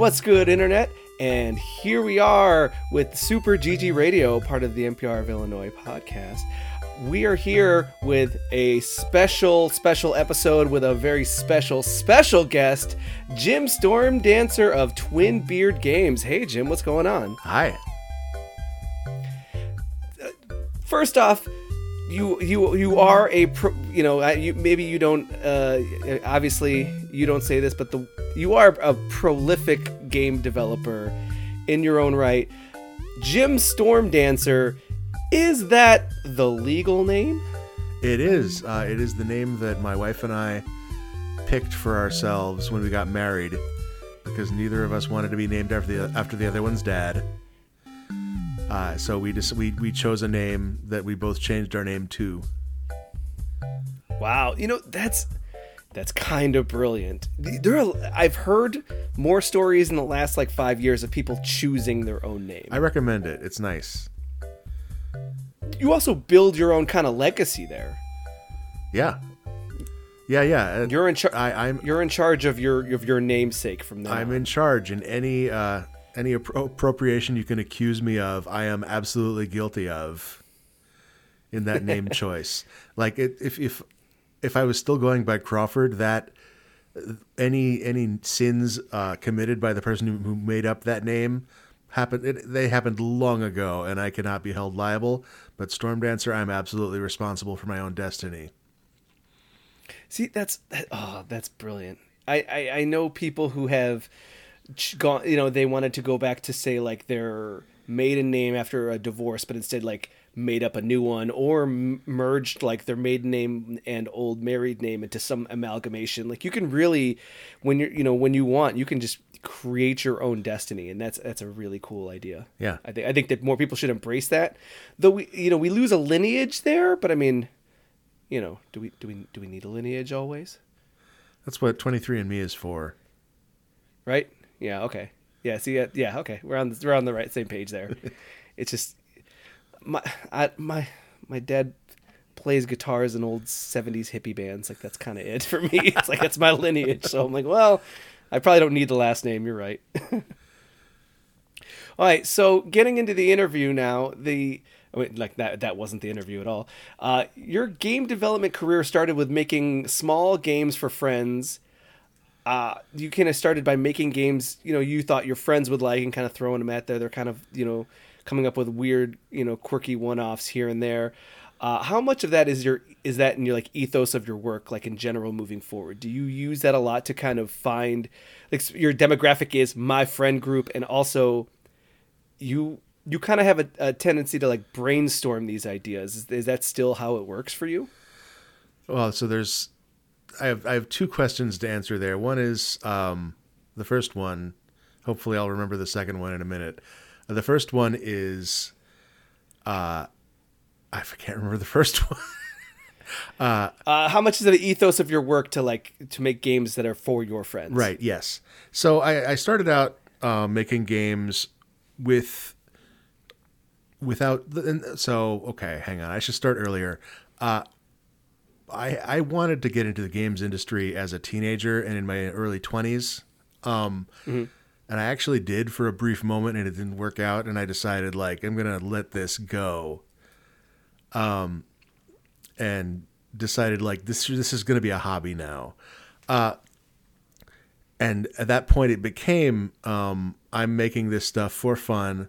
What's good, Internet? And here we are with Super GG Radio, part of the NPR of Illinois podcast. We are here with a special, special episode with a very special, special guest, Jim Stormdancer of Twinbeard Games. Hey, Jim, what's going on? Hi. First off, you you you are a pro, you know you maybe you don't uh, obviously you don't say this but the you are a prolific game developer in your own right jim stormdancer is that the legal name It is. Uh, it is the name that my wife and I picked for ourselves when we got married, because neither of us wanted to be named after the after the other one's dad. Uh, so we just we, we chose a name that we both changed our name to. wow you know that's that's kind of brilliant there are, i've heard more stories in the last like five years of people choosing their own name I recommend it. It's nice. you also build your own kind of legacy there Yeah. Yeah, yeah. you're in charge I, I'm you're in charge of your of your namesake from now I'm on. in charge, and any uh, any appro- appropriation you can accuse me of, I am absolutely guilty of. In that name choice, like it, if if if I was still going by Crawford, that any any sins uh, committed by the person who, who made up that name happened. It, they happened long ago, and I cannot be held liable. But Stormdancer, I'm absolutely responsible for my own destiny. See, that's that, oh, that's brilliant. I, I I know people who have gone, you know, they wanted to go back to say like their maiden name after a divorce, but instead like made up a new one or m- merged like their maiden name and old married name into some amalgamation. Like you can really, when you're, you know, when you want, you can just create your own destiny, and that's that's a really cool idea. Yeah. I think I think that more people should embrace that. Though we, you know, we lose a lineage there, but I mean, you know, do we do we do we need a lineage always? That's what 23andMe is for. right? Yeah. Okay. Yeah. See. Yeah. yeah okay. We're on. The, we're on the right same page there. it's just my I, my my dad plays guitars in old '70s hippie bands. Like that's kind of it for me. It's like that's my lineage. So I'm like, well, I probably don't need the last name. You're right. all right. So getting into the interview now, the. I mean, like that that wasn't the interview at all. Uh, your game development career started with making small games for friends uh, you kind of started by making games you know you thought your friends would like and kind of throwing them at there. They're kind of you know coming up with weird you know quirky one-offs here and there. Uh, how much of that is your is that in your like ethos of your work like in general moving forward? Do you use that a lot to kind of find like your demographic is my friend group and also you you kind of have a, a tendency to like brainstorm these ideas. Is, is that still how it works for you? Well, so there's, I have I have two questions to answer there. One is um, the first one. Hopefully, I'll remember the second one in a minute. Uh, the first one is, uh, I can't remember the first one. uh, how much is the ethos of your work to like to make games that are for your friends Right. Yes. So I, I started out uh, making games with without. the- and So okay, hang on. I should start earlier. Uh, I I wanted to get into the games industry as a teenager and in my early twenties. Um, And I actually did for a brief moment, and it didn't work out. And I decided, like, I'm gonna let this go. Um, and decided, like, this this is gonna be a hobby now and at that point it became um, i'm making this stuff for fun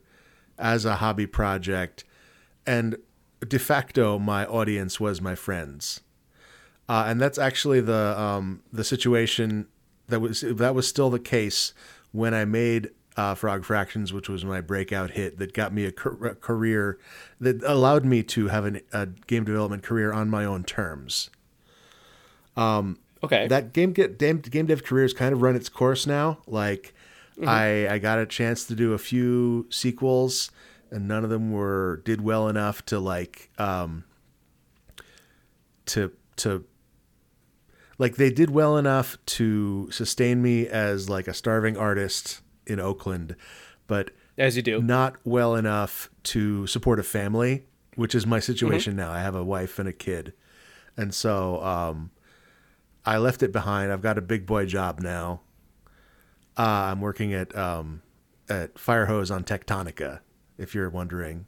as a hobby project and de facto my audience was my friends uh, and that's actually the um, the situation that was that was still the case when i made uh, frog fractions which was my breakout hit that got me a, car- a career that allowed me to have an, a game development career on my own terms. Okay. that game get game, game dev career has kind of run its course now. Like I I got a chance to do a few sequels and none of them were did well enough to like um to to like they did well enough to sustain me as like a starving artist in Oakland, but as you do not well enough to support a family, which is my situation now. I have a wife and a kid. And so um, I left it behind. I've got a big boy job now. Uh, I'm working at um, at Firehose on Tectonica, if you're wondering.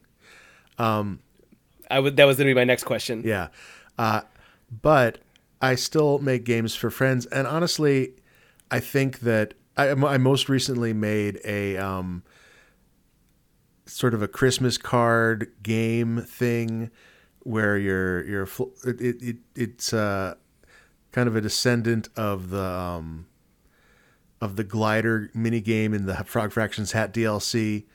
I would. That was going to be my next question. Yeah. Uh, but I still make games for friends. And honestly, I think that I, I most recently made a um, sort of a Christmas card game thing where you're, you're, it, it, it it's uh, kind of a descendant of the, um, of the glider mini game in the Frog Fractions Hat DLC.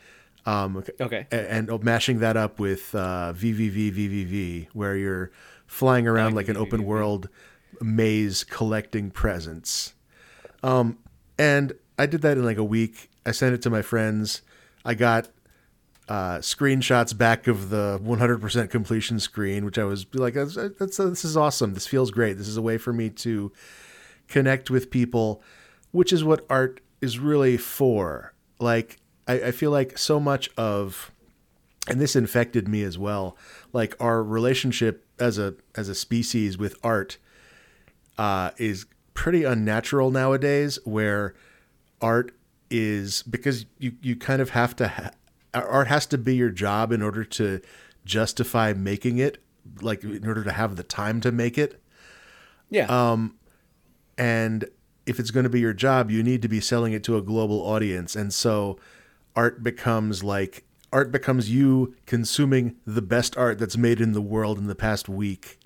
Um, Okay. a- and mashing that up with uh, VVVVVV, where you're flying around like an open world maze collecting presents. Um, and I did that in like a week. I sent it to my friends. I got uh, screenshots back of the 100% completion screen, which I was like, that's, that's, this is awesome. This feels great. This is a way for me to connect with people, which is what art is really for. Like, I, I feel like so much of, and this infected me as well, like our relationship as a as a species with art uh, is pretty unnatural nowadays, where art is because you you kind of have to ha- art has to be your job in order to justify making it, like in order to have the time to make it. Yeah. Um, and if it's going to be your job, you need to be selling it to a global audience. And so art becomes like art becomes you consuming the best art that's made in the world in the past week.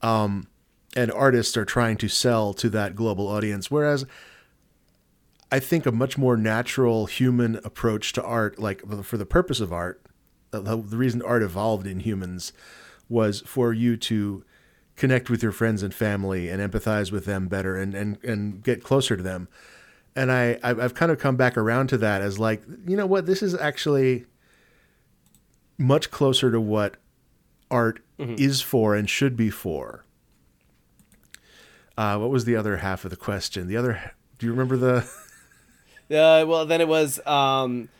Um, and artists are trying to sell to that global audience. Whereas I think a much more natural human approach to art, like for the purpose of art, the, reason art evolved in humans was for you to connect with your friends and family and empathize with them better and, and, and get closer to them. And I, I've I've kind of come back around to that as like, you know what, this is actually much closer to what art mm-hmm. is for and should be for. Uh, what was the other half of the question? The other, do you remember the? Uh, well, then it was. Um,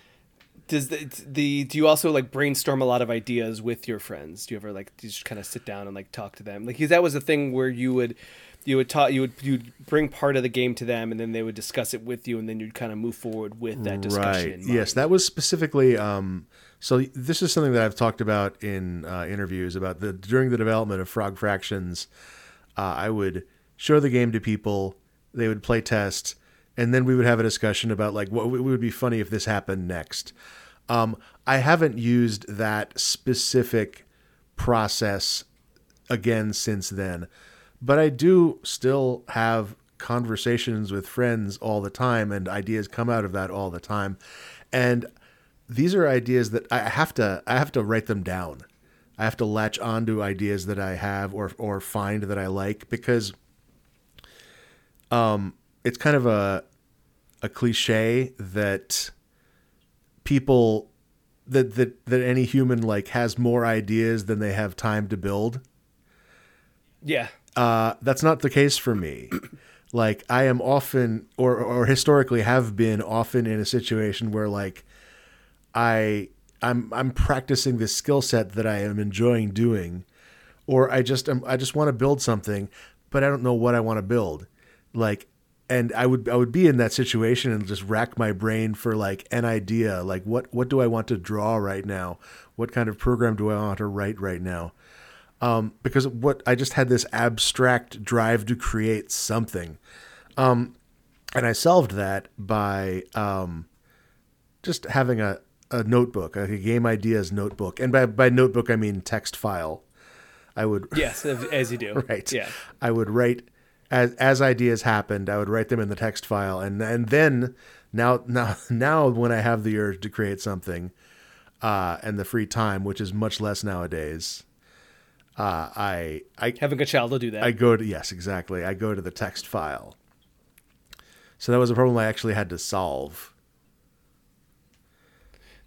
does the, the do you also like brainstorm a lot of ideas with your friends? Do you ever like you just kind of sit down and like talk to them? Like that was a thing where you would you would talk you would you'd bring part of the game to them and then they would discuss it with you and then you'd kind of move forward with that discussion. mind. Yes, that was specifically. Um, so this is something that I've talked about in uh, interviews about the during the development of Frog Fractions. Uh, I would show the game to people. They would play test, and then we would have a discussion about like what would be funny if this happened next. Um, I haven't used that specific process again since then, but I do still have conversations with friends all the time, and ideas come out of that all the time. And these are ideas that I have to I have to write them down. I have to latch onto ideas that I have or or find that I like because um it's kind of a a cliche that people that that that any human like has more ideas than they have time to build. Yeah. Uh, that's not the case for me. Like I am often, or or historically have been often in a situation where like I I'm I'm practicing this skill set that I am enjoying doing, or I just am, I just want to build something, but I don't know what I want to build. Like, and I would I would be in that situation and just rack my brain for like an idea, like what what do I want to draw right now? What kind of program do I want to write right now? um, because what I just had this abstract drive to create something, um, and I solved that by um, just having a, a notebook, like a game ideas notebook, and by by notebook I mean text file. I would Yes, as as you do. right. Yeah. I would write as as ideas happened. I would write them in the text file, and and then now now now when I have the urge to create something, uh, and the free time, which is much less nowadays, uh, I I Having a child will do that. I go to yes exactly. I go to the text file. So that was a problem I actually had to solve.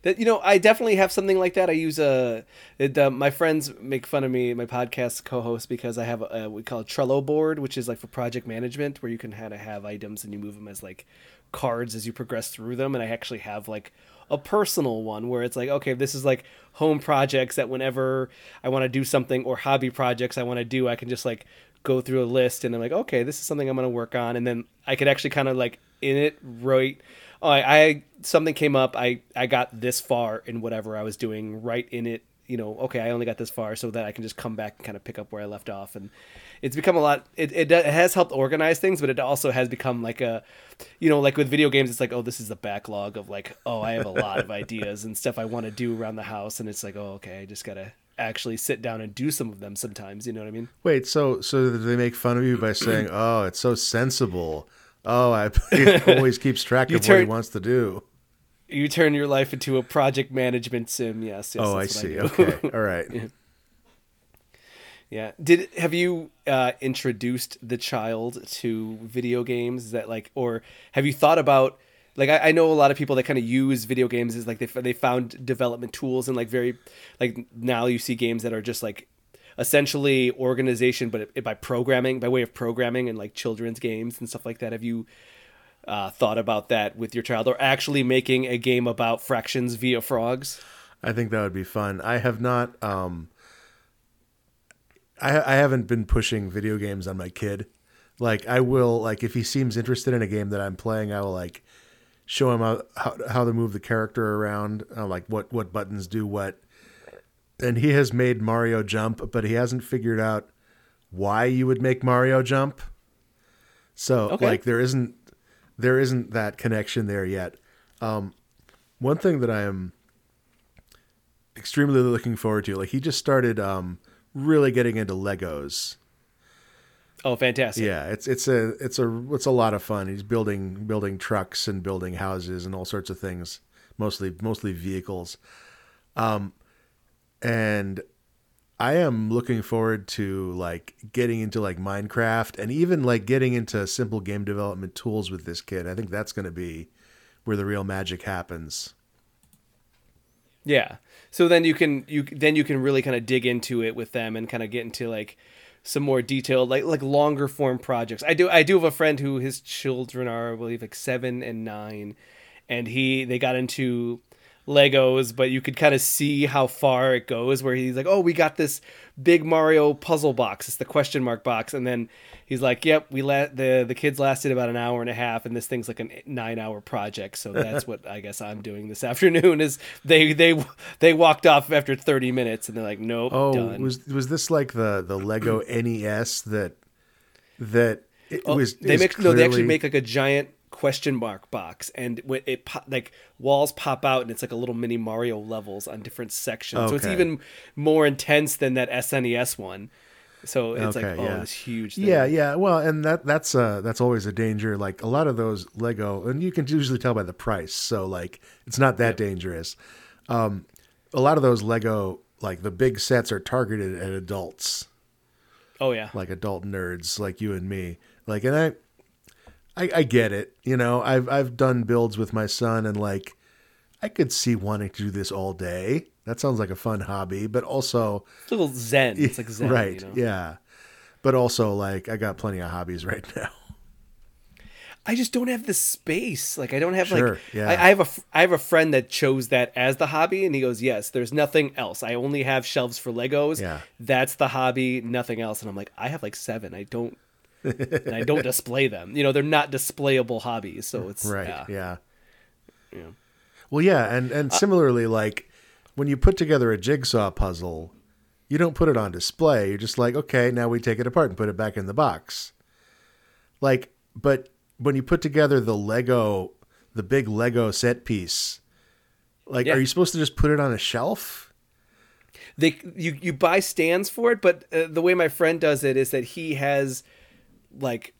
That you know, I definitely have something like that. I use a. It, uh, my friends make fun of me, my podcast co-host, because I have a, a we call it Trello board, which is like for project management, where you can kind of have items and you move them as like cards as you progress through them. And I actually have like a personal one where it's like, okay, this is like home projects that whenever I want to do something or hobby projects I want to do, I can just like go through a list and I'm like, okay, this is something I'm going to work on, and then I could actually kind of like in it right. Oh, I, I something came up. I I got this far in whatever I was doing right in it. You know, okay, I only got this far, so that I can just come back and kind of pick up where I left off, and it's become a lot. It, it it has helped organize things, but it also has become like a, you know, like with video games, it's like, oh, this is the backlog of like, oh, I have a lot of ideas and stuff I want to do around the house, and it's like, oh, okay, I just gotta actually sit down and do some of them sometimes. You know what I mean? Wait, so so they make fun of you by saying, "Oh, it's so sensible." Oh, I he always keeps track of what he wants to do. You turn your life into a project management sim. Yes. yes oh, I see. do. okay, all right. Yeah. Did have you uh, introduced the child to video games? Is that like, or have you thought about? Like, I, I know a lot of people that kind of use video games as like they they found development tools and like very like now you see games that are just like essentially organization, but it, by programming by way of programming and like children's games and stuff like that. Have you uh, thought about that with your child, or actually making a game about fractions via frogs? I think that would be fun. I have not. Um, I I haven't been pushing video games on my kid. Like I will like if he seems interested in a game that I'm playing, I will like show him how how, how to move the character around, uh, like what what buttons do what. And he has made Mario jump, but he hasn't figured out why you would make Mario jump. So Okay. like there isn't there isn't that connection there yet. Um, one thing that I am extremely looking forward to. Like he just started um really getting into Legos. Oh, fantastic! Yeah, it's it's a it's a it's a lot of fun. He's building building trucks and building houses and all sorts of things, mostly mostly vehicles. Um and I am looking forward to like getting into like Minecraft and even like getting into simple game development tools with this kid. I think that's going to be where the real magic happens. Yeah. So then you can you then you can really kind of dig into it with them and kind of get into like some more detailed like like longer form projects. I do I do have a friend who his children are I believe like 7 and 9 and he they got into Legos, but you could kind of see how far it goes where he's like, "Oh, we got this big Mario puzzle box. It's the question mark box." And then he's like, "Yep, we let the the kids lasted about an hour and a half and this thing's like a 9-hour project." So that's what I guess I'm doing this afternoon is they they they walked off after 30 minutes and they're like, "Nope, Oh, done." was was this like the the Lego NES that that it Oh, was? they make no they actually make like a giant question mark box and when it pop, like walls pop out and it's like a little mini mario levels on different sections so it's even more intense than that snes one so it's like oh yeah. this huge thing. Yeah, yeah. Well, and that that's uh that's always a danger. Like a lot of those Lego, and you can usually tell by the price. So like it's not that dangerous. Um, a lot of those Lego, like the big sets, are targeted at adults, oh yeah like adult nerds, like you and me. Like, and I, I, I get it. You know, I've I've done builds with my son, and like, I could see wanting to do this all day. That sounds like a fun hobby, but also it's a little zen it's like zen right, you know? yeah. But also, like, I got plenty of hobbies right now. i just don't have the space like i don't have Sure, like yeah. I, I have a i have a friend that chose that as the hobby and he goes yes there's nothing else i only have shelves for legos Yeah. that's the hobby nothing else and i'm like i have like seven i don't and I don't display them. You know, they're not displayable hobbies, so it's Right. yeah. Yeah. Yeah. Well, yeah, and Uh, and similarly, like when you put together a jigsaw puzzle, you don't put it on display. You're just like, okay, now we take it apart and put it back in the box. Like, but when you put together the Lego, the big Lego set piece, like, Yeah. are you supposed to just put it on a shelf? They you you buy stands for it, but uh, the way my friend does it is that he has like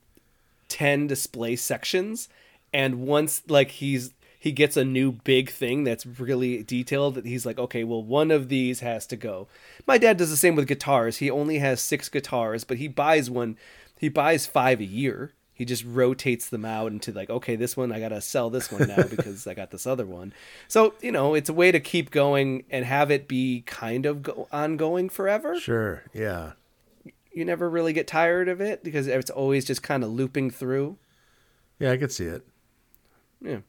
10 display sections and once like he's he gets a new big thing that's really detailed that he's like okay well one of these has to go my dad does the same with guitars he only has six guitars but he buys one he buys five a year he just rotates them out into like okay this one i gotta sell this one now because i got this other one so you know it's a way to keep going and have it be kind of go- ongoing forever Sure. Yeah. You never really get tired of it because it's always just kind of looping through. Yeah, I could see it. Yeah,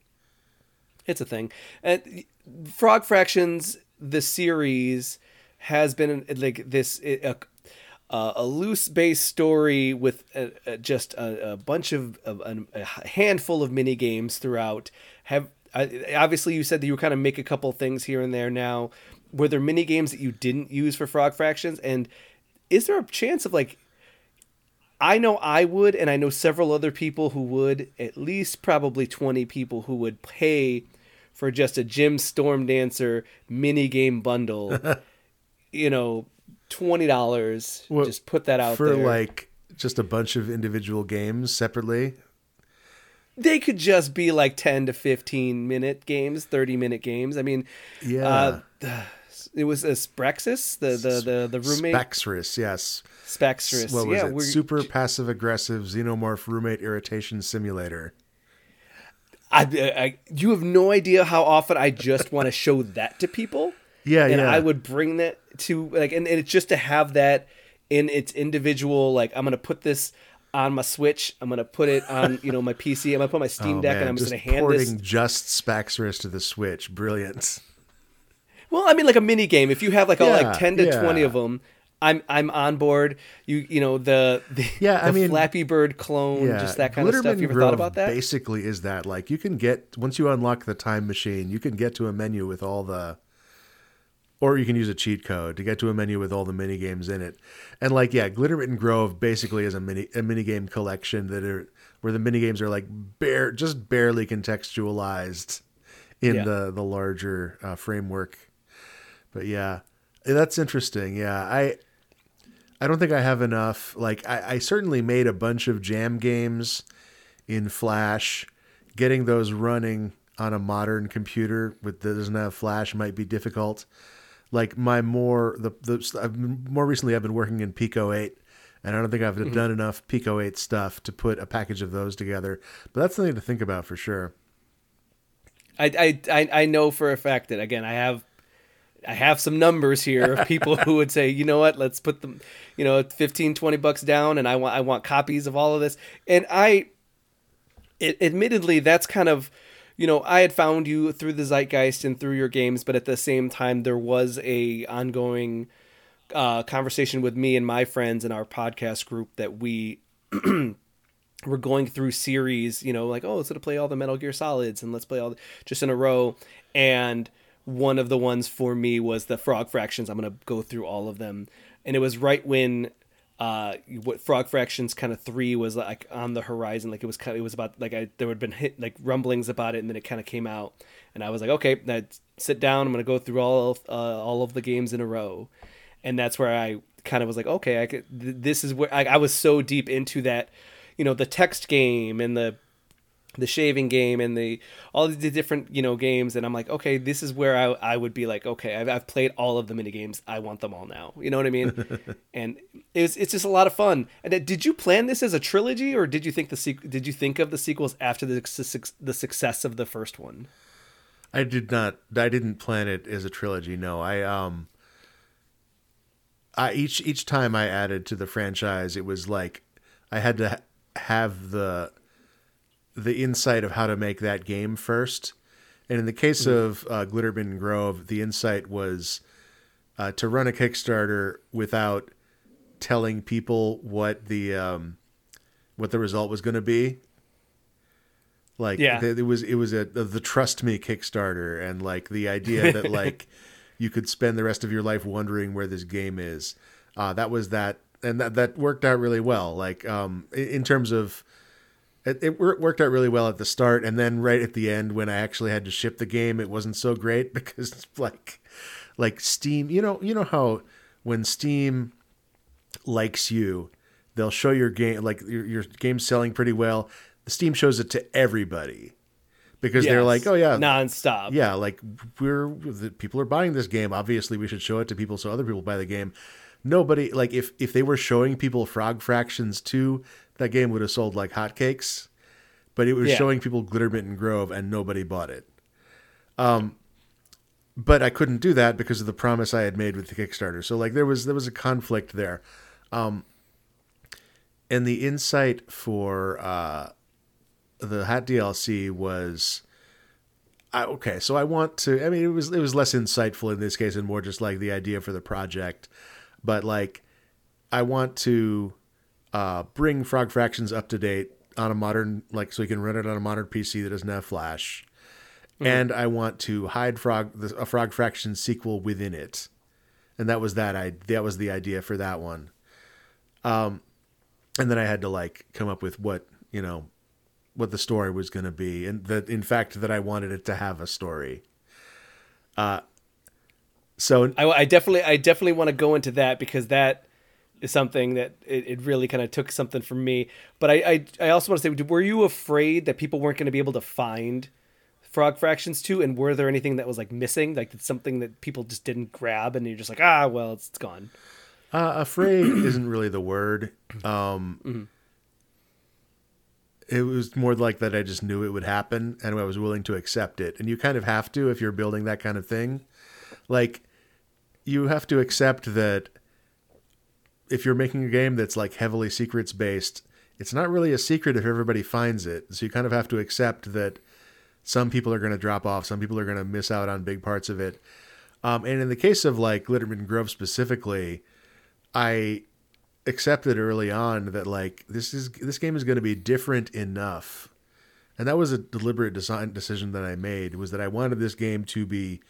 it's a thing. And Frog Fractions, the series, has been like this a, uh, a loose base story with a, a, just a, a, bunch of, of a handful of mini games throughout. Have I, obviously you said that you kind of make a couple things here and there. Now, were there mini games that you didn't use for Frog Fractions? And is there a chance of like I know I would, and I know several other people who would, at least probably 20 people who would pay for just a Jim Stormdancer mini game bundle. you know, twenty dollars. Well, just put that out for there. like just a bunch of individual games separately. They could just be like ten to fifteen minute games, thirty minute games. I mean, yeah. Uh, it was a Sprexus, the the the, the roommate. Spexris, yes. Spexris. What was yeah, it? Super passive aggressive xenomorph roommate irritation simulator. I, I, you have no idea how often I just want to show that to people. Yeah, yeah. and yeah. I would bring that to like, and, and it's just to have that in its individual. Like, I'm gonna put this on my Switch. I'm gonna put it on you know my PC. I'm gonna put my Steam oh, Deck, man. and I'm just, just gonna hand porting this. just Spaxris to the Switch. Brilliant. Well, I mean, like a mini game. If you have like yeah, all like ten to yeah. twenty of them, I'm I'm on board. You you know the, the yeah the I mean Flappy Bird clone, yeah, just that kind Glittermitten of stuff. You ever Grove thought about that? Basically, is that like you can get once you unlock the time machine, you can get to a menu with all the, or you can use a cheat code to get to a menu with all the mini games in it, and like yeah, Glittermitten Grove basically is a mini a mini game collection that are where the mini games are like bare just barely contextualized in Yeah. the the larger uh, framework. But yeah, eh, that's interesting. Yeah, I I don't think I have enough. Like I, I certainly made a bunch of jam games in Flash. Getting those running on a modern computer with that doesn't have Flash might be difficult. Like my more the the I've, more recently I've been working in Pico 8 and I don't think I've mm-hmm. done enough Pico 8 stuff to put a package of those together. But that's something to think about for sure. I, I I I know for a fact that again I have I have some numbers here of people who would say, you know what, let's put them, you know, 15, 20 bucks down and I want I want copies of all of this. And I it, admittedly that's kind of you know, I had found you through the zeitgeist and through your games, but at the same time there was a ongoing uh, conversation with me and my friends in our podcast group that we we're going through series, you know, like, oh, let's play all the Metal Gear Solids and let's play all the, just in a row. And one of the ones for me was the Frog Fractions. I'm gonna go through all of them, and it was right when uh what Frog Fractions kind of three was like on the horizon. Like it was kind of, it was about like I there had been hit like rumblings about it, and then it kind of came out, and I was like, okay, now sit down. I'm gonna go through all of, uh, all of the games in a row, and that's where I kind of was like, okay, I could, th- this is where I, I was so deep into that, you know, the text game and the the shaving game and the all the different you know games and i'm like okay this is where i, I would be like okay I've, I've played all of the mini games i want them all now you know what i mean and it was, it's just a lot of fun and did you plan this as a trilogy or did you think the sequ- did you think of the sequels after the, the success of the first one I did not. I didn't plan it as a trilogy. No, I um. I each each time I added to the franchise, it was like I had to ha- have the the insight of how to make that game first. And in the case of uh, Glittermitten Grove, the insight was uh, to run a Kickstarter without telling people what the um, what the result was going to be. Like Yeah. th- it was it was a the trust me Kickstarter and like the idea that like you could spend the rest of your life wondering where this game is. Uh, that was that and that that worked out really well. Like um, in, in terms of it, it worked out really well at the start, and then right at the end when I actually had to ship the game, it wasn't so great because like like Steam, you know, you know how when Steam likes you, they'll show your game like your, your game's selling pretty well. Steam shows it to everybody because they're like, oh yeah, nonstop yeah, like we're the people are buying this game. Obviously, we should show it to people so other people buy the game. Nobody like if if they were showing people Frog Fractions 2, that game would have sold like hotcakes. But it was Yeah. showing people Glittermitten Grove and nobody bought it. Um but I couldn't do that because of the promise I had made with the Kickstarter. So like there was there was a conflict there. Um and the insight for uh the Hat DLC was I, okay, so I want to. I mean, it was it was less insightful in this case and more just like the idea for the project. But like, I want to uh, bring Frog Fractions up to date on a modern, like, so you can run it on a modern PC that doesn't have Flash. And I want to hide Frog the, a Frog Fraction sequel within it, and that was that. I that was the idea for that one. Um, and then I had to like come up with what you know, what the story was going to be, and that in fact that I wanted it to have a story. Uh, so I, I definitely I definitely want to go into that because that is something that it, it really kind of took something from me. But I, I I also want to say, were you afraid that people weren't going to be able to find Frog Fractions two, and were there anything that was like missing, like something that people just didn't grab, and you're just like, ah, well, it's, it's gone. Uh, afraid isn't really the word. Um, It was more like that. I just knew it would happen, and I was willing to accept it. And you kind of have to if you're building that kind of thing. Like, you have to accept that if you're making a game that's like heavily secrets based, it's not really a secret if everybody finds it. So you kind of have to accept that some people are going to drop off, some people are going to miss out on big parts of it. Um, and in the case of like Glittermitten Grove specifically, I accepted early on that like this is this game is going to be different enough, and that was a deliberate design decision that I made was that I wanted this game to be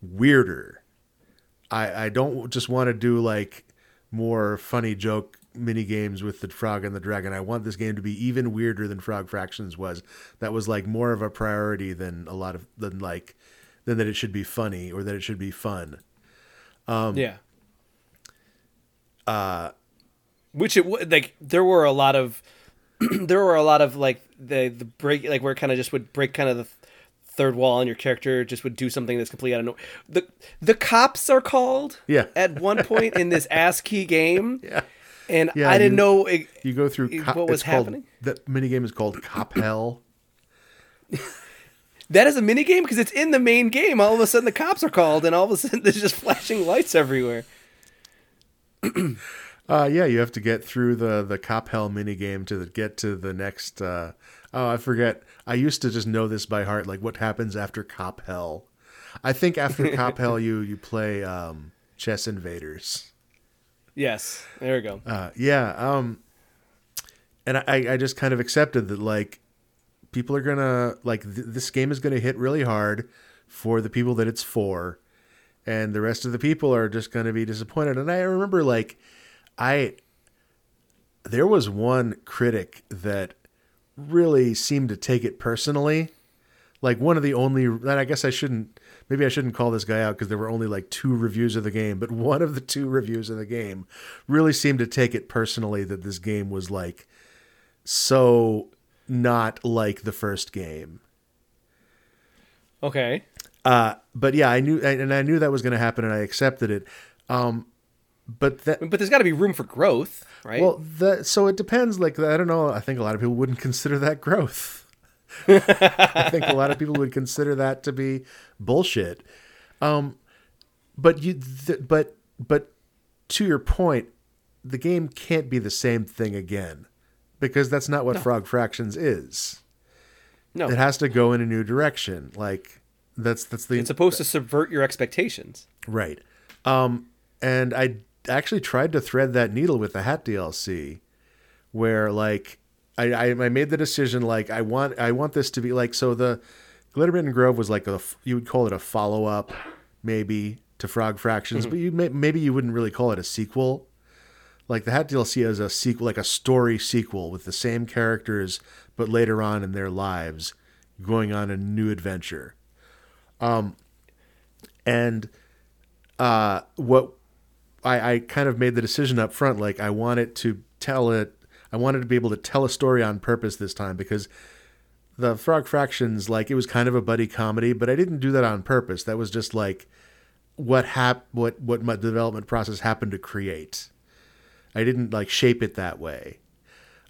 weirder. I I don't just want to do like more funny joke mini games with the frog and the dragon. I want this game to be even weirder than Frog Fractions was. That was like more of a priority than a lot of than like than that it should be funny or that it should be fun. Um, yeah. Uh, which it would like. There were a lot of, there were a lot of like the the break like where it kind of just would break kind of the third wall and your character just would do something that's completely out of nowhere. The the cops are called. Yeah. At one point in this ASCII game. Yeah. And Yeah, I didn't you- know it, You go through co- what was it's called- happening? That minigame is called Cop Hell. that is a mini game because it's in the main game. All of a sudden the cops are called and all of a sudden there's just flashing lights everywhere. Uh, yeah, you have to get through the the Cop Hell minigame to the, get to the next. Uh, oh, I forget. I used to just know this by heart. Like what happens after Cop Hell. I think after Cop Hell, you you play um, Chess Invaders. Yes. There we go. Uh, yeah. Um, and I, I just kind of accepted that like people are gonna like th- this game is gonna hit really hard for the people that it's for, and the rest of the people are just gonna be disappointed. And I remember like I there was one critic that really seemed to take it personally. Like one of the only, and I guess I shouldn't, maybe I shouldn't call this guy out because there were only like two reviews of the game, but one of the two reviews of the game really seemed to take it personally that this game was like so not like the first game. Okay. Uh, but yeah, I knew, and I knew that was going to happen, and I accepted it. Um, but that, But there's got to be room for growth, right? Well, the, so it depends. Like I don't know. I think a lot of people wouldn't consider that growth. I think a lot of people would consider that to be bullshit. Um, but you, th- but but to your point, the game can't be the same thing again because that's not what Frog Fractions is. no. It has to go in a new direction. Like that's that's the it's supposed to subvert your expectations. Right. Um, and I actually tried to thread that needle with the Hat DLC, where like I, I, made the decision like I want I want this to be like so the Glittermitten Grove was like a you would call it a follow up maybe to Frog Fractions, but you may, maybe you wouldn't really call it a sequel. Like the Hat DLC is a sequel, like a story sequel with the same characters, but later on in their lives, going on a new adventure. Um, and uh, what I, I kind of made the decision up front, like I wanted to tell it, I wanted to be able to tell a story on purpose this time because the Frog Fractions, like it was kind of a buddy comedy, but I didn't do that on purpose. That was just like what hap- what what my development process happened to create. I didn't like shape it that way.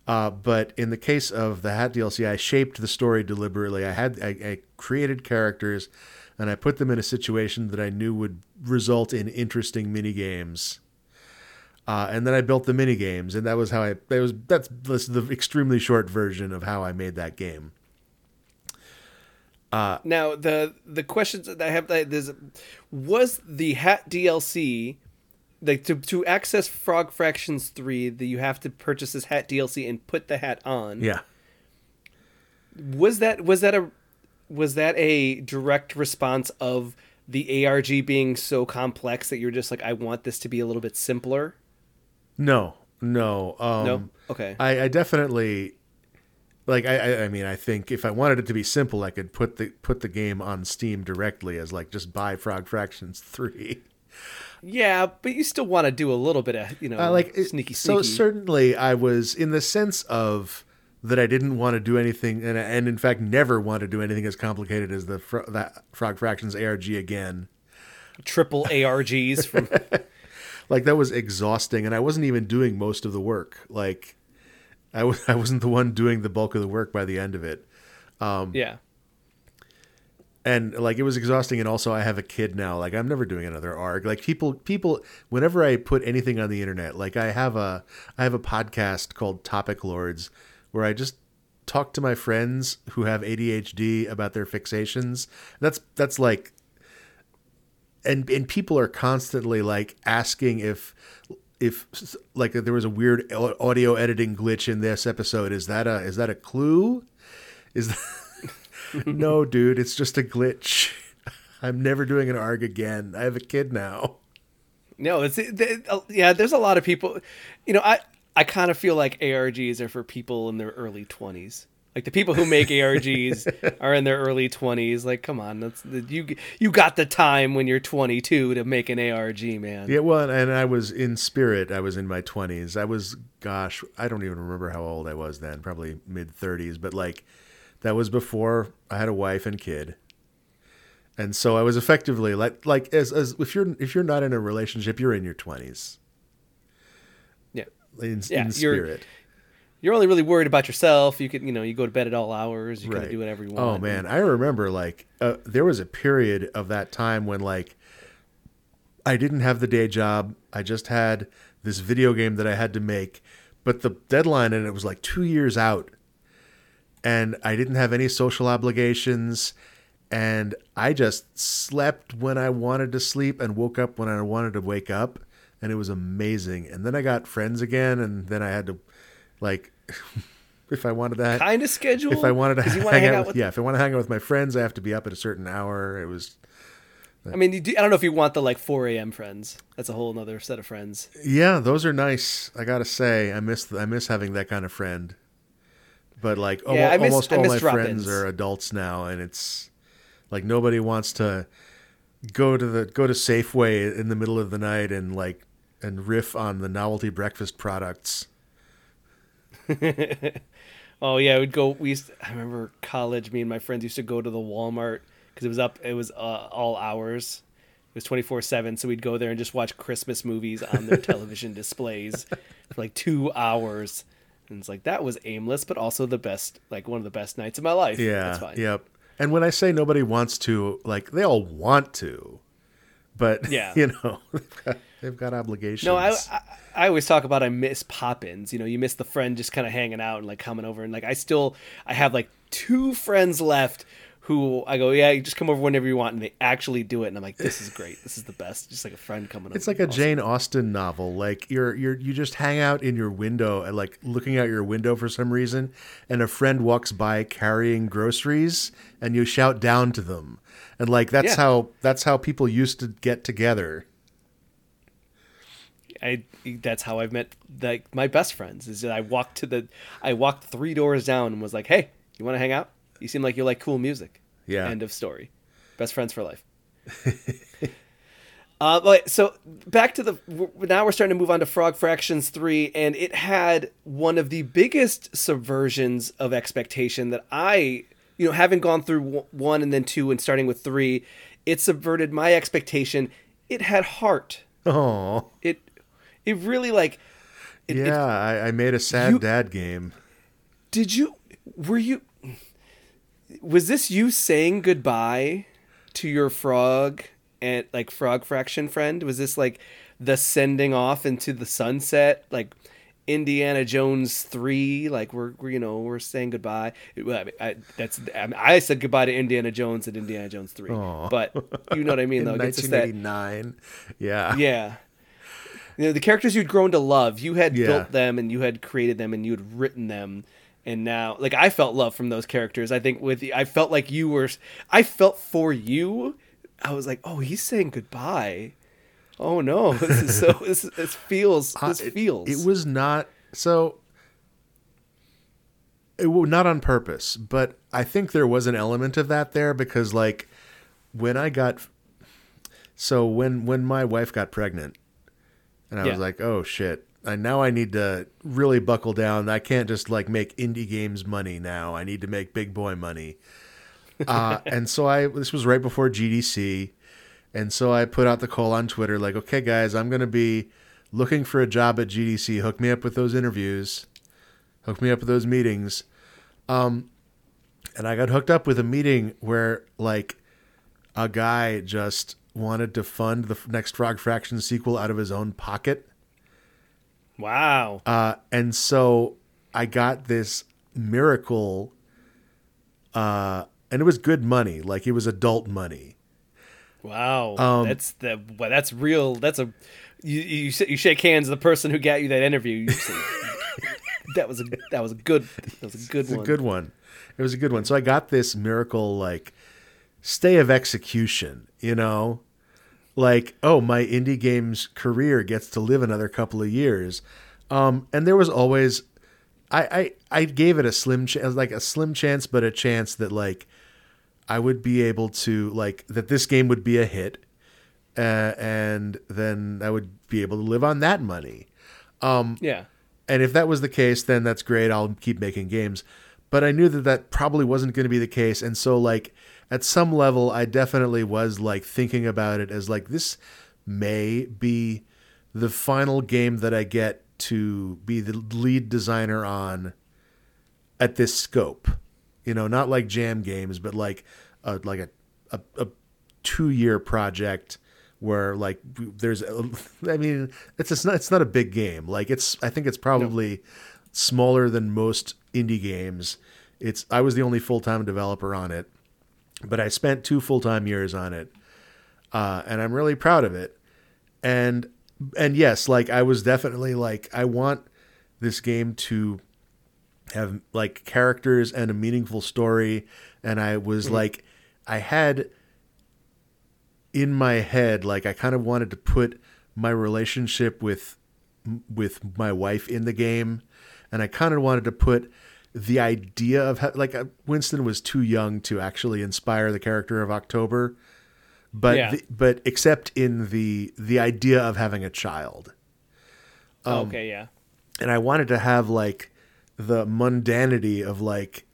Uh, but in the case of the Hat DLC, I shaped the story deliberately. I had I, I created characters, and I put them in a situation that I knew would result in interesting mini games. Uh, and then I built the mini games, and that was how I. That was that's, that's the extremely short version of how I made that game. Now the the questions that I have that there's was the Hat DLC like to to access Frog Fractions three, that you have to purchase this hat DLC and put the hat on. Yeah. Was that was that a was that a direct response of the ARG being so complex that you're just like, I want this to be a little bit simpler? No, no. Um, No? Okay. I, I definitely like. I, I, mean, I think if I wanted it to be simple, I could put the put the game on Steam directly as like just buy Frog Fractions three. Yeah, but you still want to do a little bit of you know Uh, like it- sneaky So sneaky. certainly, I was in the sense of that I didn't want to do anything, and and in fact never want to do anything as complicated as the fro- that Frog Fractions ARG again. triple ARGs from Like that was exhausting, and I wasn't even doing most of the work. Like I was I wasn't the one doing the bulk of the work by the end of it. Um, yeah. and like it was exhausting and also i have a kid now like i'm never doing another arg like people people whenever i put anything on the internet like i have a i have a podcast called topic lords where i just talk to my friends who have adhd about their fixations that's that's like and and people are constantly like asking if if like there was a weird audio editing glitch in this episode is that a is that a clue is that no, dude, it's just a glitch. I'm never doing an ARG again. I have a kid now. No, it's it, uh, yeah. There's a lot of people. You know, I I kind of feel like ARGs are for people in their early 20s. Like the people who make ARGs are in their early 20s. Like, come on, that's you. You got the time when you're 22 to make an ARG, man. Yeah, well, and I was in spirit. I was in my 20s. I was, gosh, I don't even remember how old I was then. Probably mid 30s, but like that was before I had a wife and kid. And so I was effectively like, like as, as if you're if you're not in a relationship, you're in your 20s. In, Yeah, in you're- spirit. You're only really worried about yourself. You can, you know, you go to bed at all hours. You Right. can do whatever you want. Oh man, I remember like uh, there was a period of that time when like I didn't have the day job. I just had this video game that I had to make, but the deadline and it was like 2 years out. And I didn't have any social obligations and I just slept when I wanted to sleep and woke up when I wanted to wake up and it was amazing. And then I got friends again and then I had to like if I wanted that kind of schedule. if I wanted to you hang, wanna out, with, yeah, if I want to hang out with my friends, I have to be up at a certain hour. It was, I mean, you do, I don't know if you want the like 4 a.m. friends. That's a whole other set of friends. yeah, those are nice. I gotta say, I miss, I miss having that kind of friend. But like, Yeah, I miss- almost all my friends are adults now, and it's like nobody wants to go to the go to Safeway in the middle of the night and like and riff on the novelty breakfast products. Oh yeah, we'd go. We used. I remember college. Me and my friends used to go to the Walmart because it was up. It was uh, all hours. It was twenty four seven. So we'd go there and just watch Christmas movies on their television displays for like two hours. And it's like that was aimless, but also the best. Like one of the best nights of my life. Yeah, that's fine. yep. And when I say nobody wants to, like they all want to, but Yeah. you know, they've got, obligations. No, I, I I always talk about I miss pop-ins. You know, you miss the friend just kind of hanging out and like coming over and like I still I have like two friends left who I go, yeah, you just come over whenever you want, and they actually do it, and I'm like, this is great, this is the best, just like a friend coming over. It's like a Awesome. Jane Austen novel. Like you're you're you just hang out in your window and like looking out your window for some reason, and a friend walks by carrying groceries, and you shout down to them, and like that's Yeah. how that's how people used to get together. I that's how I've met like my best friends. Is that I walked to the I walked three doors down and was like, hey, you want to hang out? You seem like you like cool music. Yeah. End of story. Best friends for life. uh, but so back to the now we're starting to move on to Frog Fractions three, and it had one of the biggest subversions of expectation that I, you know, having gone through one and then two and starting with three, it subverted my expectation. It had heart. Oh, It, it really like. It, it- yeah. I, I made a sad You- dad game. did you? Were you? Was this you saying goodbye to your frog and like frog fraction friend? Was this like the sending off into the sunset, like Indiana Jones three? Like we're, we're you know we're saying goodbye. I mean, I, that's I, mean, I said goodbye to Indiana Jones at Indiana Jones three, Aw. but you know what I mean though. Just that 1989. Yeah. yeah. You know, the characters you'd grown to love, you had Yeah. built them and you had created them and you had written them. And now, like I felt love from those characters. I think with I felt like you were, I felt for you. I was like, oh, he's saying goodbye. Oh no, this is so. this, this feels. This Uh, it- feels. It was not so. It was not on purpose, but I think there was an element of that there because, like, when I got, so when when my wife got pregnant, and I Yeah. was like, oh shit, And now I need to really buckle down. I can't just like make indie games money now. I need to make big boy money. Uh, and so I this was right before GDC, and so I put out the call on Twitter like, okay guys, I'm gonna be looking for a job at GDC. Hook me up with those interviews. Hook me up with those meetings. Um, and I got hooked up with a meeting where like a guy just wanted to fund the next Frog Fraction sequel out of his own pocket. wow. Uh, and so I got this miracle, uh, and it was good money. Like it was adult money. Wow, Um, that's the well, that's real. That's a you you, you shake hands with the person who got you that interview. You say, that was a that was a good that was a good one. a good one. It was a good one. So I got this miracle like stay of execution, you know? Like, oh, my indie games career gets to live another couple of years. Um, and there was always I, I I gave it a slim chance like a slim chance, but a chance that like I would be able to like that this game would be a hit. Uh, and then I would be able to live on that money. yeah, And if that was the case, then that's great. I'll keep making games. But I knew that that probably wasn't going to be the case. And so, like, at some level, I definitely was like thinking about it as like, this may be the final game that I get to be the lead designer on at this scope. You know, not like jam games, but like a, like a, a, a two year project where like there's I mean it's it's not it's not a big game. Like it's I think it's probably smaller than most indie games. It's I was the only full-time developer on it but I spent two full-time years on it uh, and I'm really proud of it. And and yes like I was definitely like I want this game to have like characters and a meaningful story. And I was like I had in my head like I kind of wanted to put my relationship with with my wife in the game. And I kind of wanted to put the idea of how, like uh, Winston was too young to actually inspire the character of October but Yeah. the, but except in the the idea of having a child. Um, okay, yeah, and I wanted to have like the mundanity of like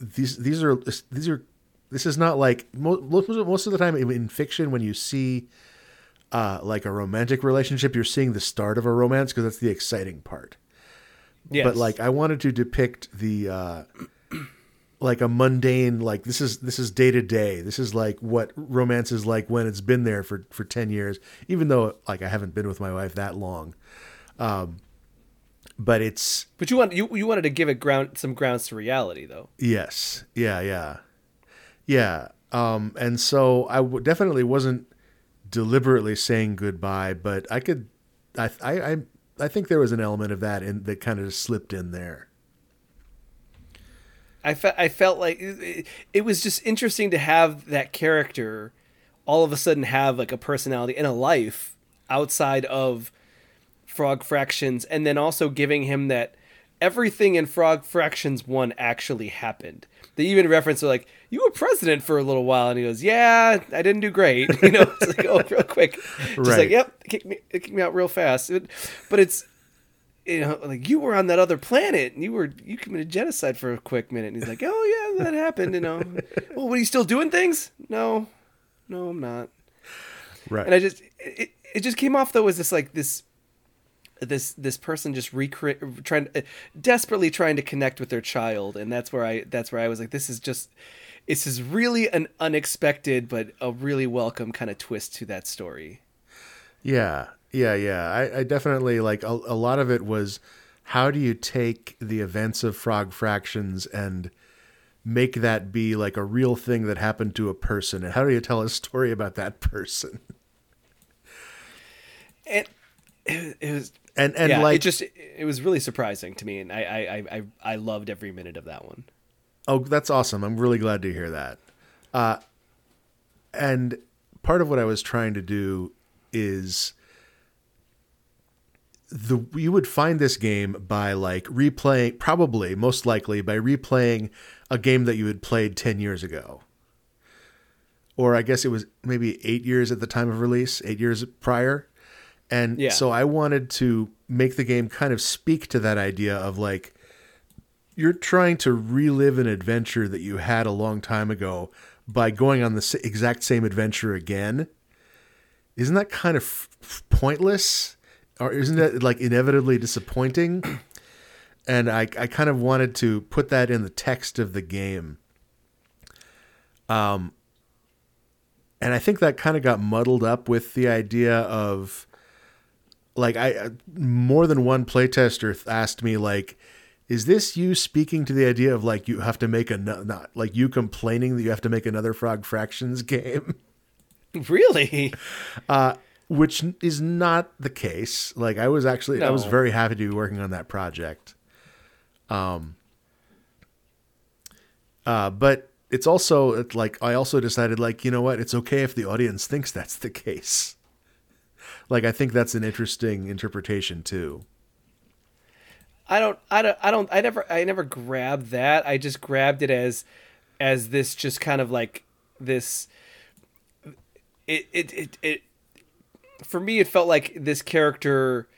these these are these are this is not like most most of the time in, in fiction when you see uh like a romantic relationship you're seeing the start of a romance because that's the exciting part yes. but like I wanted to depict the uh like a mundane like this is this is day to day this is like what romance is like when it's been there for for 10 years even though like I haven't been with my wife that long um but it's but you want you you wanted to give it ground some grounds to reality though. Yes. Yeah. Yeah. Yeah. Um, and so I w- definitely wasn't deliberately saying goodbye, but I could, I, I, I, think there was an element of that in that kind of just slipped in there. I felt I felt like it, it was just interesting to have that character all of a sudden have like a personality and a life outside of Frog Fractions, and then also giving him that everything in Frog Fractions one actually happened. They even reference like you were president for a little while, and he goes, "Yeah, I didn't do great." You know, it's like oh, real quick, just Right. like yep, kick me, it kicked me out real fast. It- but it's you know, like you were on that other planet and you were you committed genocide for a quick minute. And he's like, oh yeah, that happened. You know, well, what are you still doing things? No, no, I'm not. Right. And I just it, it just came off though as this like this this this person just recreate trying uh, desperately trying to connect with their child and that's where I that's where I was like this is just this is really an unexpected but a really welcome kind of twist to that story. Yeah, yeah, yeah. I, I definitely like a, a lot of it was how do you take the events of Frog Fractions and make that be like a real thing that happened to a person, and how do you tell a story about that person? and it, it was And and yeah, like it just it was really surprising to me, and I I, I I loved every minute of that one. Oh, that's awesome. I'm really glad to hear that. Uh, and part of what I was trying to do is the you would find this game by like replaying probably most likely by replaying a game that you had played 10 years ago. Or I guess it was maybe 8 years at the time of release, 8 years prior. And Yeah. so I wanted to make the game kind of speak to that idea of like you're trying to relive an adventure that you had a long time ago by going on the exact same adventure again. Isn't that kind of f- pointless? Or isn't that like inevitably disappointing? And I, I kind of wanted to put that in the text of the game. Um, and I think that kind of got muddled up with the idea of like I more than one playtester asked me like is this you speaking to the idea of like you have to make a no- not like you complaining that you have to make another frog fractions game? Really? which is not the case. Like i was actually i was very happy to be working on that project. Um uh but it's also it's like i also decided like you know what? It's okay if the audience thinks that's the case like i think that's an interesting interpretation too I don't, I don't, I don't, I never, I never grabbed that. I just grabbed it as, as this just kind of like this. It, it, it, it. For me, it felt like this character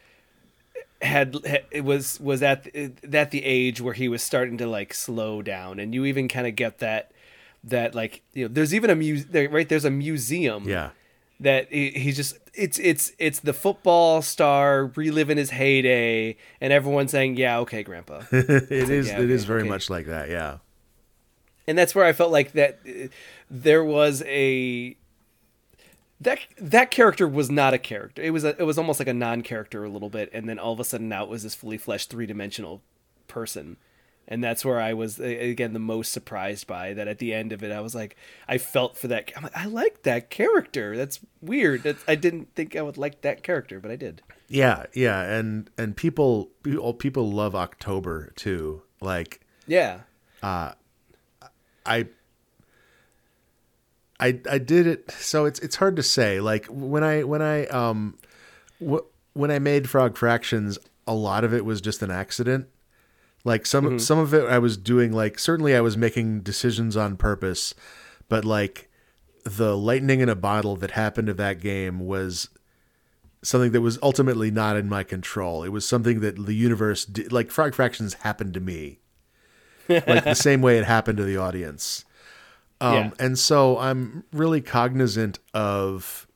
had, it was was at that the age where he was starting to like slow down, and you even kind of get that, that like you know, there's even a muse there, right. There's a museum yeah that he, he's just it's it's it's the football star reliving his heyday and everyone's saying yeah okay grandpa. It is yeah, it is okay, very okay. much like that yeah. And that's where i felt like that uh, there was a that that character was not a character. It was a, it was almost like a non-character a little bit and then all of a sudden now it was this fully fleshed three-dimensional person and that's where I was again the most surprised by that. At the end of it, I was like, I felt for that. I'm like, I like that character. That's weird. That's, I didn't think I would like that character, but I did. Yeah, yeah, and and people people people love October too. Like Yeah, uh, I I I did it so it's it's hard to say. Like when I when I um wh- when I made Frog Fractions, a lot of it was just an accident. Like some some of it I was doing like certainly I was making decisions on purpose, but like the lightning in a bottle that happened to that game was something that was ultimately not in my control. It was something that the universe did, like Frog Fractions happened to me. like the same way it happened to the audience. Um, Yeah. And so I'm really cognizant of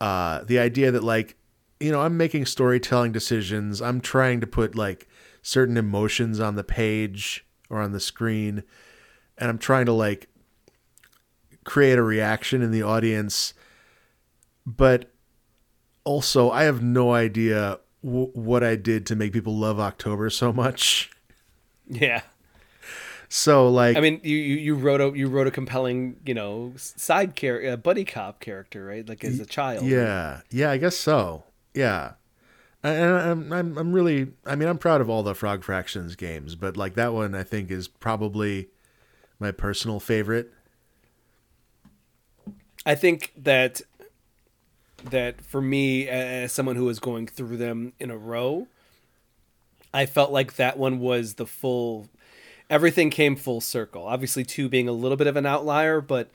uh, the idea that, like, you know, I'm making storytelling decisions. I'm trying to put like certain emotions on the page or on the screen, and I'm trying to like create a reaction in the audience. But also, I have no idea w- what I did to make people love October so much. yeah. So, like, I mean, you, you, wrote a you wrote a compelling you know side character, uh, buddy cop character, right? Like as a child. Yeah, yeah, I guess so. Yeah, and I'm I'm I'm really I mean I'm proud of all the Frog Fractions games, but like that one I think is probably my personal favorite. I think that that for me as someone who was going through them in a row, I felt like that one was the full everything came full circle. Obviously 2 being a little bit of an outlier, but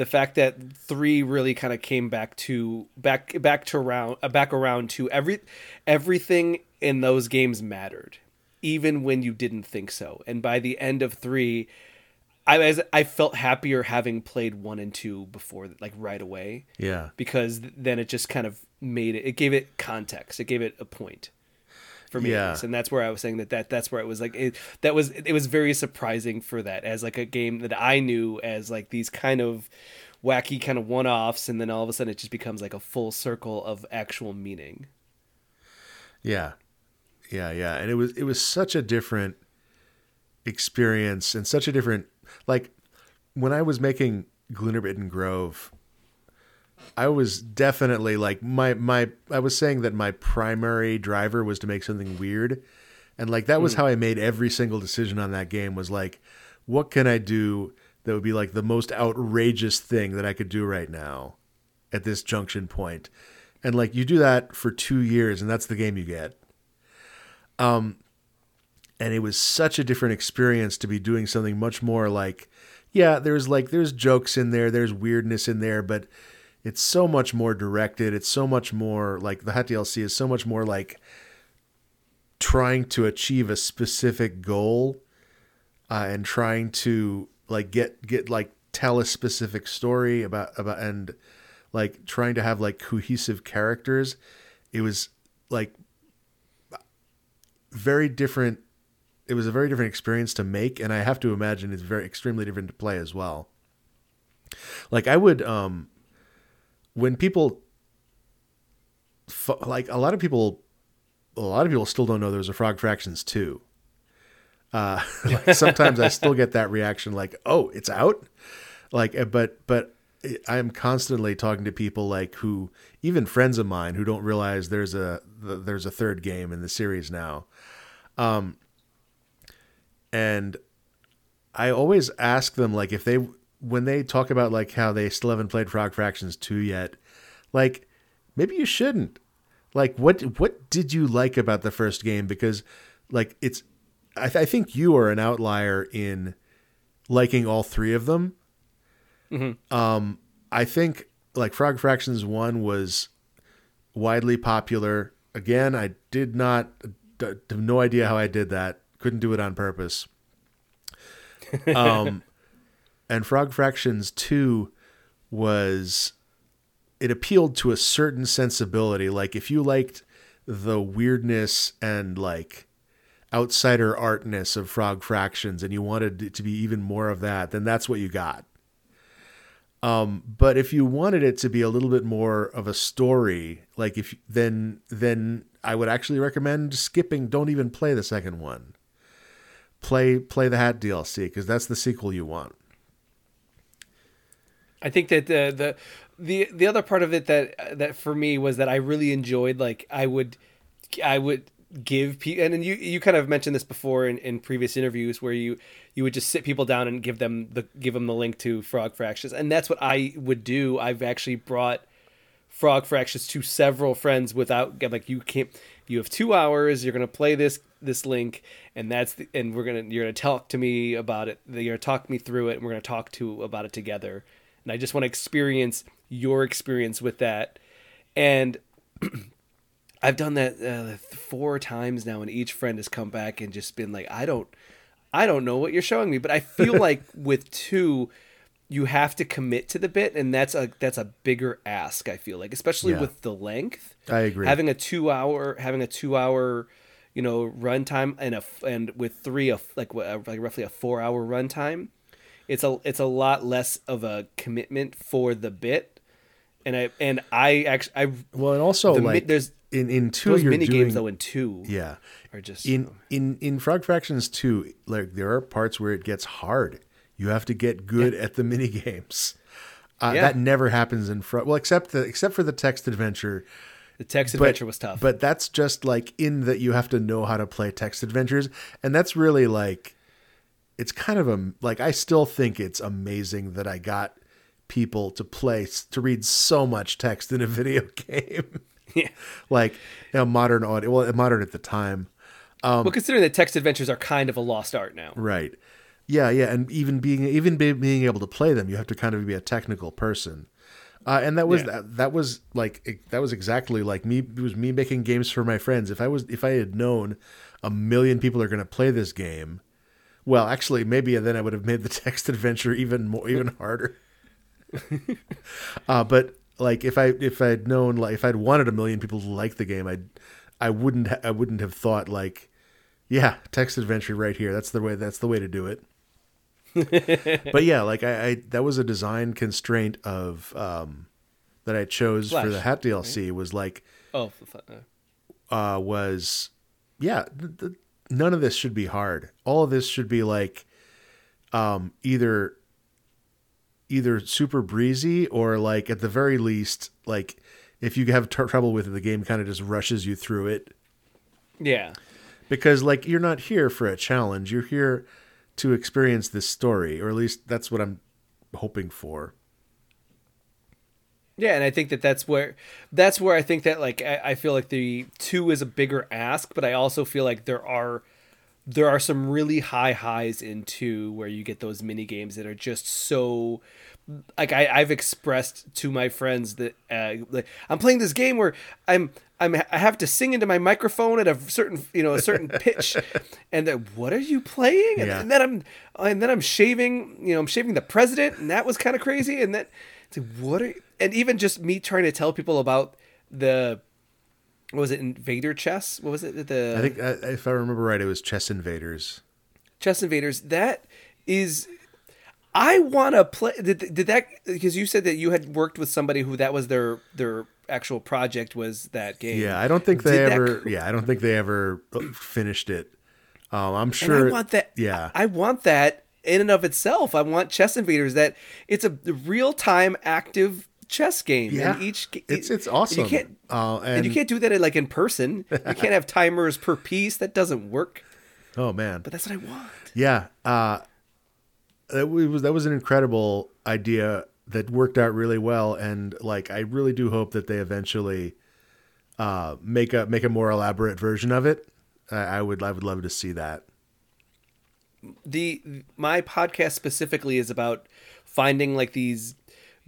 the fact that 3 really kind of came back to back back to around uh, back around to every everything in those games mattered even when you didn't think so. And by the end of 3 I was I felt happier having played one and two before, like right away, Yeah, because then it just kind of made it. It gave it context. It gave it a point for me, Yeah. and that's where I was saying that that that's where it was like it. That was it was very surprising for that as like a game that I knew as like these kind of wacky kind of one offs, and then all of a sudden it just becomes like a full circle of actual meaning. yeah, yeah, yeah, and it was it was such a different experience and such a different like when I was making Glittermitten Grove. I was definitely like my my I was saying that my primary driver was to make something weird. And like that was how I made every single decision on that game was like what can I do that would be like the most outrageous thing that I could do right now at this junction point. And like you do that for 2 years and that's the game you get. Um and it was such a different experience to be doing something much more like yeah, there's like there's jokes in there, there's weirdness in there, but it's so much more directed. It's so much more like the Hat DLC is so much more like trying to achieve a specific goal uh, and trying to like get get like tell a specific story about about and like trying to have like cohesive characters. It was like very different. It was a very different experience to make, and I have to imagine it's very extremely different to play as well. Like I would um when people like a lot of people a lot of people still don't know there's a frog fractions 2 uh like sometimes i still get that reaction like oh it's out? Like uh, but but i'm constantly talking to people like who even friends of mine who don't realize there's a there's a third game in the series now. Um and i always ask them like if they when they talk about like how they still haven't played Frog Fractions 2 yet, like maybe you shouldn't. Like what what did you like about the first game because like it's I, th- I think you are an outlier in liking all three of them. Mm-hmm. Um I think like Frog Fractions 1 was widely popular. Again, I did not have no idea how I did that. Couldn't do it on purpose. Um and Frog Fractions 2 was it appealed to a certain sensibility. Like if you liked the weirdness and like outsider artness of Frog Fractions and you wanted it to be even more of that, then that's what you got. Um, but if you wanted it to be a little bit more of a story, like if then then I would actually recommend skipping. Don't even play the second one. Play play the Hat DLC because that's the sequel you want. I think that the the the the other part of it that that for me was that I really enjoyed like I would I would give people and and you you kind of mentioned this before in, in previous interviews where you you would just sit people down and give them the give them the link to frog fractions and that's what I would do. I've actually brought frog fractions to several friends without like you can't you have two hours you're gonna play this this link and that's the, and we're gonna you're gonna talk to me about it you're gonna talk me through it and we're gonna talk to about it together and I just want to experience your experience with that. And I've done that uh, four times now, and each friend has come back and just been like, "I don't, I don't know what you're showing me," but I feel like with two, you have to commit to the bit, and that's a that's a bigger ask. I feel like, especially yeah. with the length. I agree. Having a two hour, having a two hour, you know, runtime, and a and with three, a, like like roughly a four hour runtime it's a it's a lot less of a commitment for the bit. And i and i actually i well and also the, like there's in in two those mini doing, games though in two yeah. are just in in in frog fractions 2 like there are parts where it gets hard. You have to get good yeah. at the mini games. Uh, yeah. that never happens in front well except the except for the text adventure. The text adventure was tough. but that's just like in that you have to know how to play text adventures. And that's really like it's kind of a like I still think it's amazing that I got people to play to read so much text in a video game. Yeah. like you know, modern audio, well, modern at the time. Um, well, considering that text adventures are kind of a lost art now, right? Yeah, yeah, and even being even be, being able to play them, you have to kind of be a technical person. Uh, and that was yeah. that, that was like it, that was exactly like me. It was me making games for my friends. If I was if I had known a million people are going to play this game, well, actually, maybe then I would have made the text adventure even more, even harder. uh, but like if I if I'd known like if I'd wanted a million people to like the game, I I wouldn't ha- I wouldn't have thought like, yeah, text adventure right here. That's the way. That's the way to do it. but yeah, like I, I, that was a design constraint of um that I chose Flash, for the Hat DLC right? was like oh uh was yeah the, the none of this should be hard. All of this should be like um, either either super breezy or like at the very least like if you have t- trouble with it the game kind of just rushes you through it Yeah. because like you're not here for a challenge you're here to experience this story or at least that's what i'm hoping for Yeah, and I think that that's where that's where I think that like I, I feel like the two is a bigger ask, but I also feel like there are there are some really high highs in two where you get those mini games that are just so like I, I've expressed to my friends that uh, like I'm playing this game where I'm I'm I have to sing into my microphone at a certain you know a certain pitch, and then what are you playing? And, Yeah. and then I'm and then I'm shaving you know I'm shaving the president, and that was kind of crazy. And then it's like what are and even just me trying to tell people about the what was it Invader Chess? What was it the i think uh, if i remember right it was chess invaders Chess Invaders. That is, I want to play. Did, did that because you said that you had worked with somebody who that was their their actual project was that game. yeah i don't think they Did ever cr- yeah i don't think they ever finished it um i'm And sure I want that. yeah I want that in and of itself. I want Chess Invaders. That it's a real time active chess game. Yeah. and each It's- it's and You awesome. can't. Uh, and, you can't do that like in person. You can't have timers per piece. That doesn't work. oh man But that's what I want. Yeah, uh, that was that was an incredible idea that worked out really well, and like I really do hope that they eventually uh, make a make a more elaborate version of it. I, I would I would love to see that. The my podcast specifically is about finding like these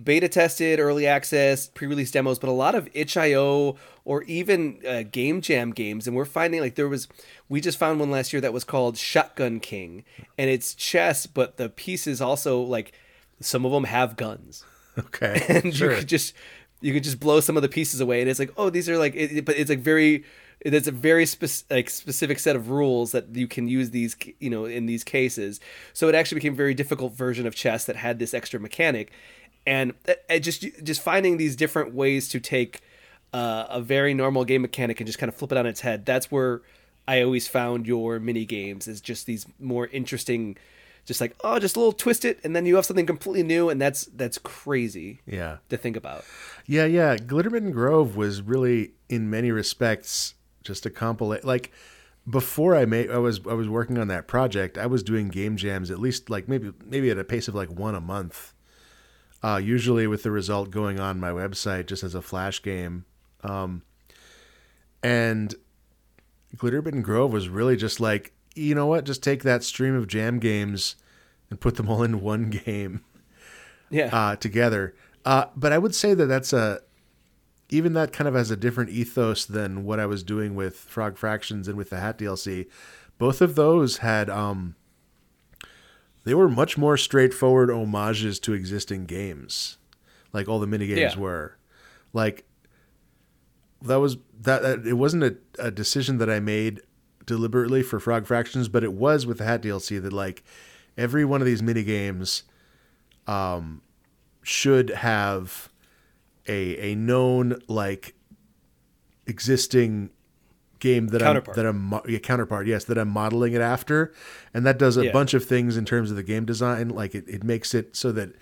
beta tested early access pre-release demos but a lot of itch.io or even uh, game jam games and we're finding like there was we just found one last year that was called shotgun king and it's chess but the pieces also like some of them have guns Okay, and sure. you could just you could just blow some of the pieces away and it's like oh these are like it, but it's like very it's a very spec- like specific set of rules that you can use these you know in these cases so it actually became a very difficult version of chess that had this extra mechanic and it just just finding these different ways to take uh, a very normal game mechanic and just kind of flip it on its head that's where i always found your mini games is just these more interesting just like oh just a little twist it and then you have something completely new and that's that's crazy yeah, to think about. yeah, yeah. Glittermitten Grove was really, in many respects, just a compilation. Like before I made, I was I was working on that project. I was doing game jams at least like maybe maybe at a pace of like one a month. Uh, usually with the result going on my website just as a flash game. Um, and Glittermitten Grove was really just like, you know what? Just take that stream of jam games and put them all in one game Yeah. uh, together. Uh, but I would say that that's a even that kind of has a different ethos than what I was doing with Frog Fractions and with the Hat DLC. Both of those had um, they were much more straightforward homages to existing games, like all the mini games Yeah. were. Like that was that, that it wasn't a, a decision that I made deliberately for Frog Fractions, but it was with the Hat DLC that like every one of these mini games um, should have a a known like existing game that Counterpart. I'm that I'm yeah, counterpart yes that I'm modeling it after. And that does a Yeah. bunch of things in terms of the game design. Like it, it makes it so that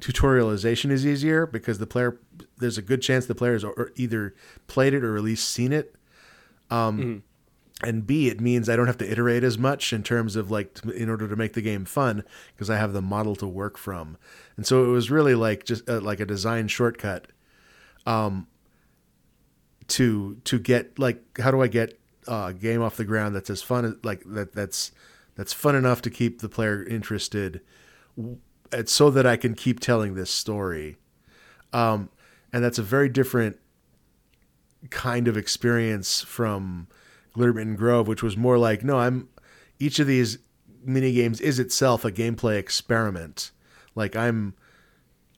tutorialization is easier because the player there's a good chance the players are either played it or at least seen it. Um and b it means i don't have to iterate as much in terms of like in order to make the game fun because i have the model to work from. And so it was really like just uh, like a design shortcut um to to get like how do i get uh, a game off the ground that's as fun like that that's that's fun enough to keep the player interested so that i can keep telling this story um and that's a very different kind of experience from Glittermitten Grove, which was more like, no, I'm each of these mini games is itself a gameplay experiment. Like I'm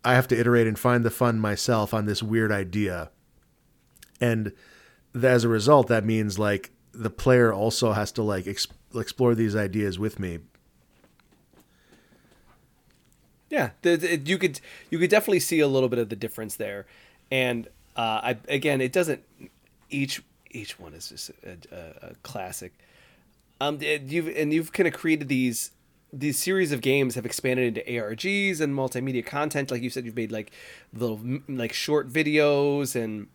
I have to iterate and find the fun myself on this weird idea. And th- as a result, that means like the player also has to like ex- explore these ideas with me. Yeah, the, the- you could you could definitely see a little bit of the difference there, and uh, I again it doesn't each each one is just a, a, a classic. Um, you've and you've kind of created these these series of games have expanded into ARGs and multimedia content. Like you said, you've made like little like short videos and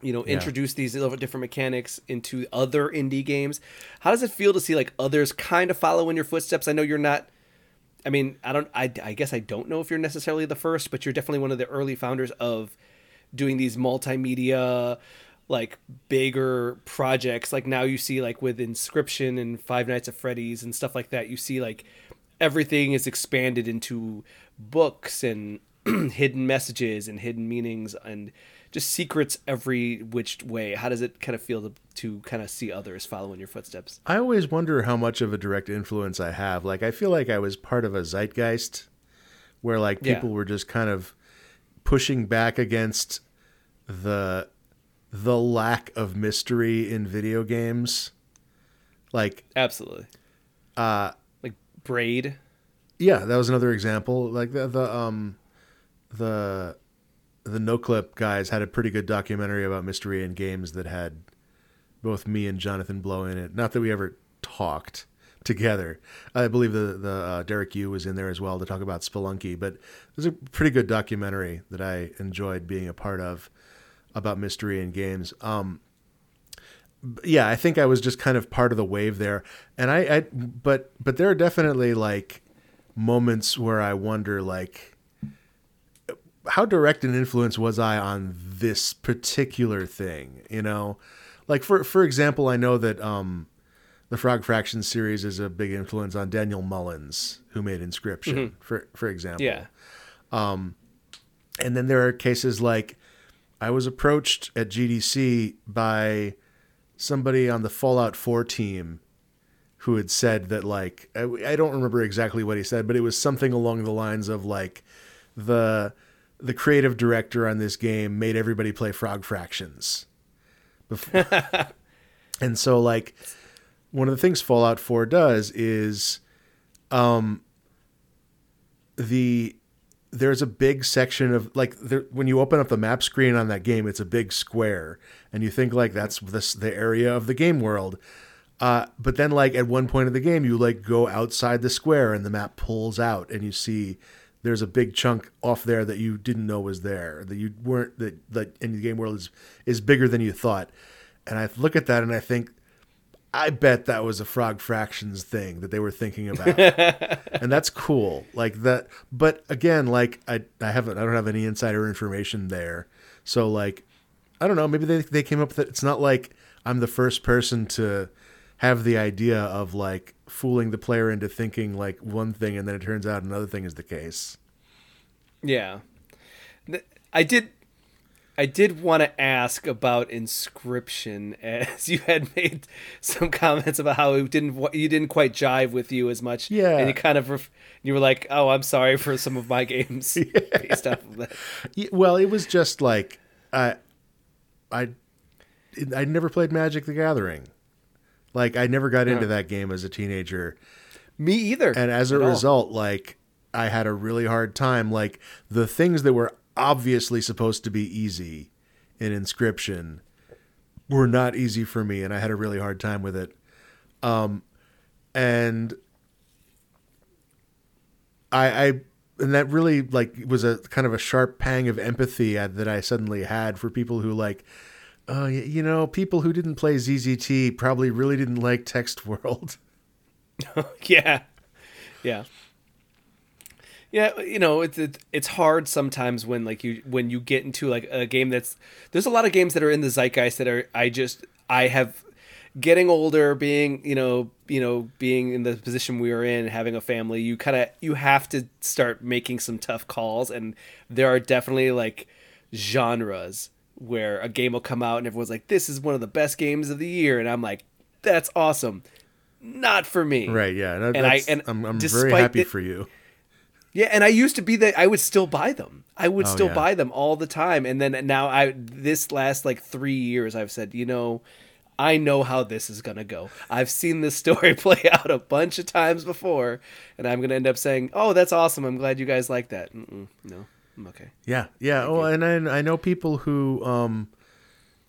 you know Yeah. introduce these little different mechanics into other indie games. How does it feel to see like others kind of follow in your footsteps? I know you're not. I mean, I don't. I, I guess I don't know if you're necessarily the first, but you're definitely one of the early founders of doing these multimedia like bigger projects like now you see like with inscription and five nights at freddy's and stuff like that you see like everything is expanded into books and hidden messages and hidden meanings and just secrets every which way how does it kind of feel to, to kind of see others follow in your footsteps I always wonder how much of a direct influence I have. Like, I feel like I was part of a zeitgeist where, like, Yeah. people were just kind of pushing back against the the lack of mystery in video games. Like, absolutely uh, like braid yeah, that was another example. Like the the um the the no clip guys had a pretty good documentary about mystery in games that had both me and Jonathan Blow in it. Not that we ever talked together. I believe the the uh, Derek Yu was in there as well to talk about Spelunky, but it was a pretty good documentary that I enjoyed being a part of about mystery and games. Um yeah, I think I was just kind of part of the wave there. And I, I but but there are definitely like moments where I wonder like how direct an influence was I on this particular thing, you know? Like for for example, I know that um the Frog Fraction series is a big influence on Daniel Mullins, who made Inscription, for for example. yeah And then there are cases like I was approached at GDC by somebody on the Fallout 4 team who had said that like I, I don't remember exactly what he said, but it was something along the lines of like the the creative director on this game made everybody play Frog Fractions. And so like one of the things Fallout 4 does is um the there's a big section of like there, when you open up the map screen on that game, it's a big square, and you think like that's this the area of the game world. Uh, but then like at one point of the game, you like go outside the square and the map pulls out, and you see there's a big chunk off there that you didn't know was there that you weren't that that in the game world is is bigger than you thought. And I look at that and I think I bet that was a Frog Fractions thing that they were thinking about, and that's cool. Like that, but again, like I, I haven't, I don't have any insider information there, so like, I don't know. Maybe they they came up with it. It's not like I'm the first person to have the idea of like fooling the player into thinking like one thing, and then it turns out another thing is the case. Yeah. I did I did want to ask about inscription as you had made some comments about how it didn't you didn't quite jive with you as much. Yeah. And you kind of ref- you were like, "Oh, I'm sorry for some of my games based off of that." Yeah, well, it was just like I, I, I never played Magic the Gathering. Like I never got into that game as a teenager. Me either. and as a at all. result like i had a really hard time like the things that were obviously supposed to be easy in inscription were not easy for me and i had a really hard time with it. Um and i i and that really like was a kind of a sharp pang of empathy that i suddenly had for people who like uh, you know, people who didn't play ZZT probably really didn't like Text World. yeah, yeah, yeah. You know, it's it's it's hard sometimes when like you when you get into like a game that's there's a lot of games that are in the zeitgeist that are I just I have getting older, being you know you know being in the position we are in, having a family. You kind of you have to start making some tough calls, and there are definitely like genres where a game will come out and everyone's like, "This is one of the best games of the year," and I'm like, "That's awesome." Not for me, Right, yeah. And, And I and I'm, I'm very happy the- for you. Yeah, and I used to be that I would still buy them. I would Oh, still yeah. buy them all the time. And then now I this last like 3 years I've said, you know, I know how this is going to go. I've seen this story play out a bunch of times before, and I'm going to end up saying, "Oh, that's awesome. I'm glad you guys like that." Mm-mm, no. I'm okay. Yeah, yeah. Oh, and I, I know people who um,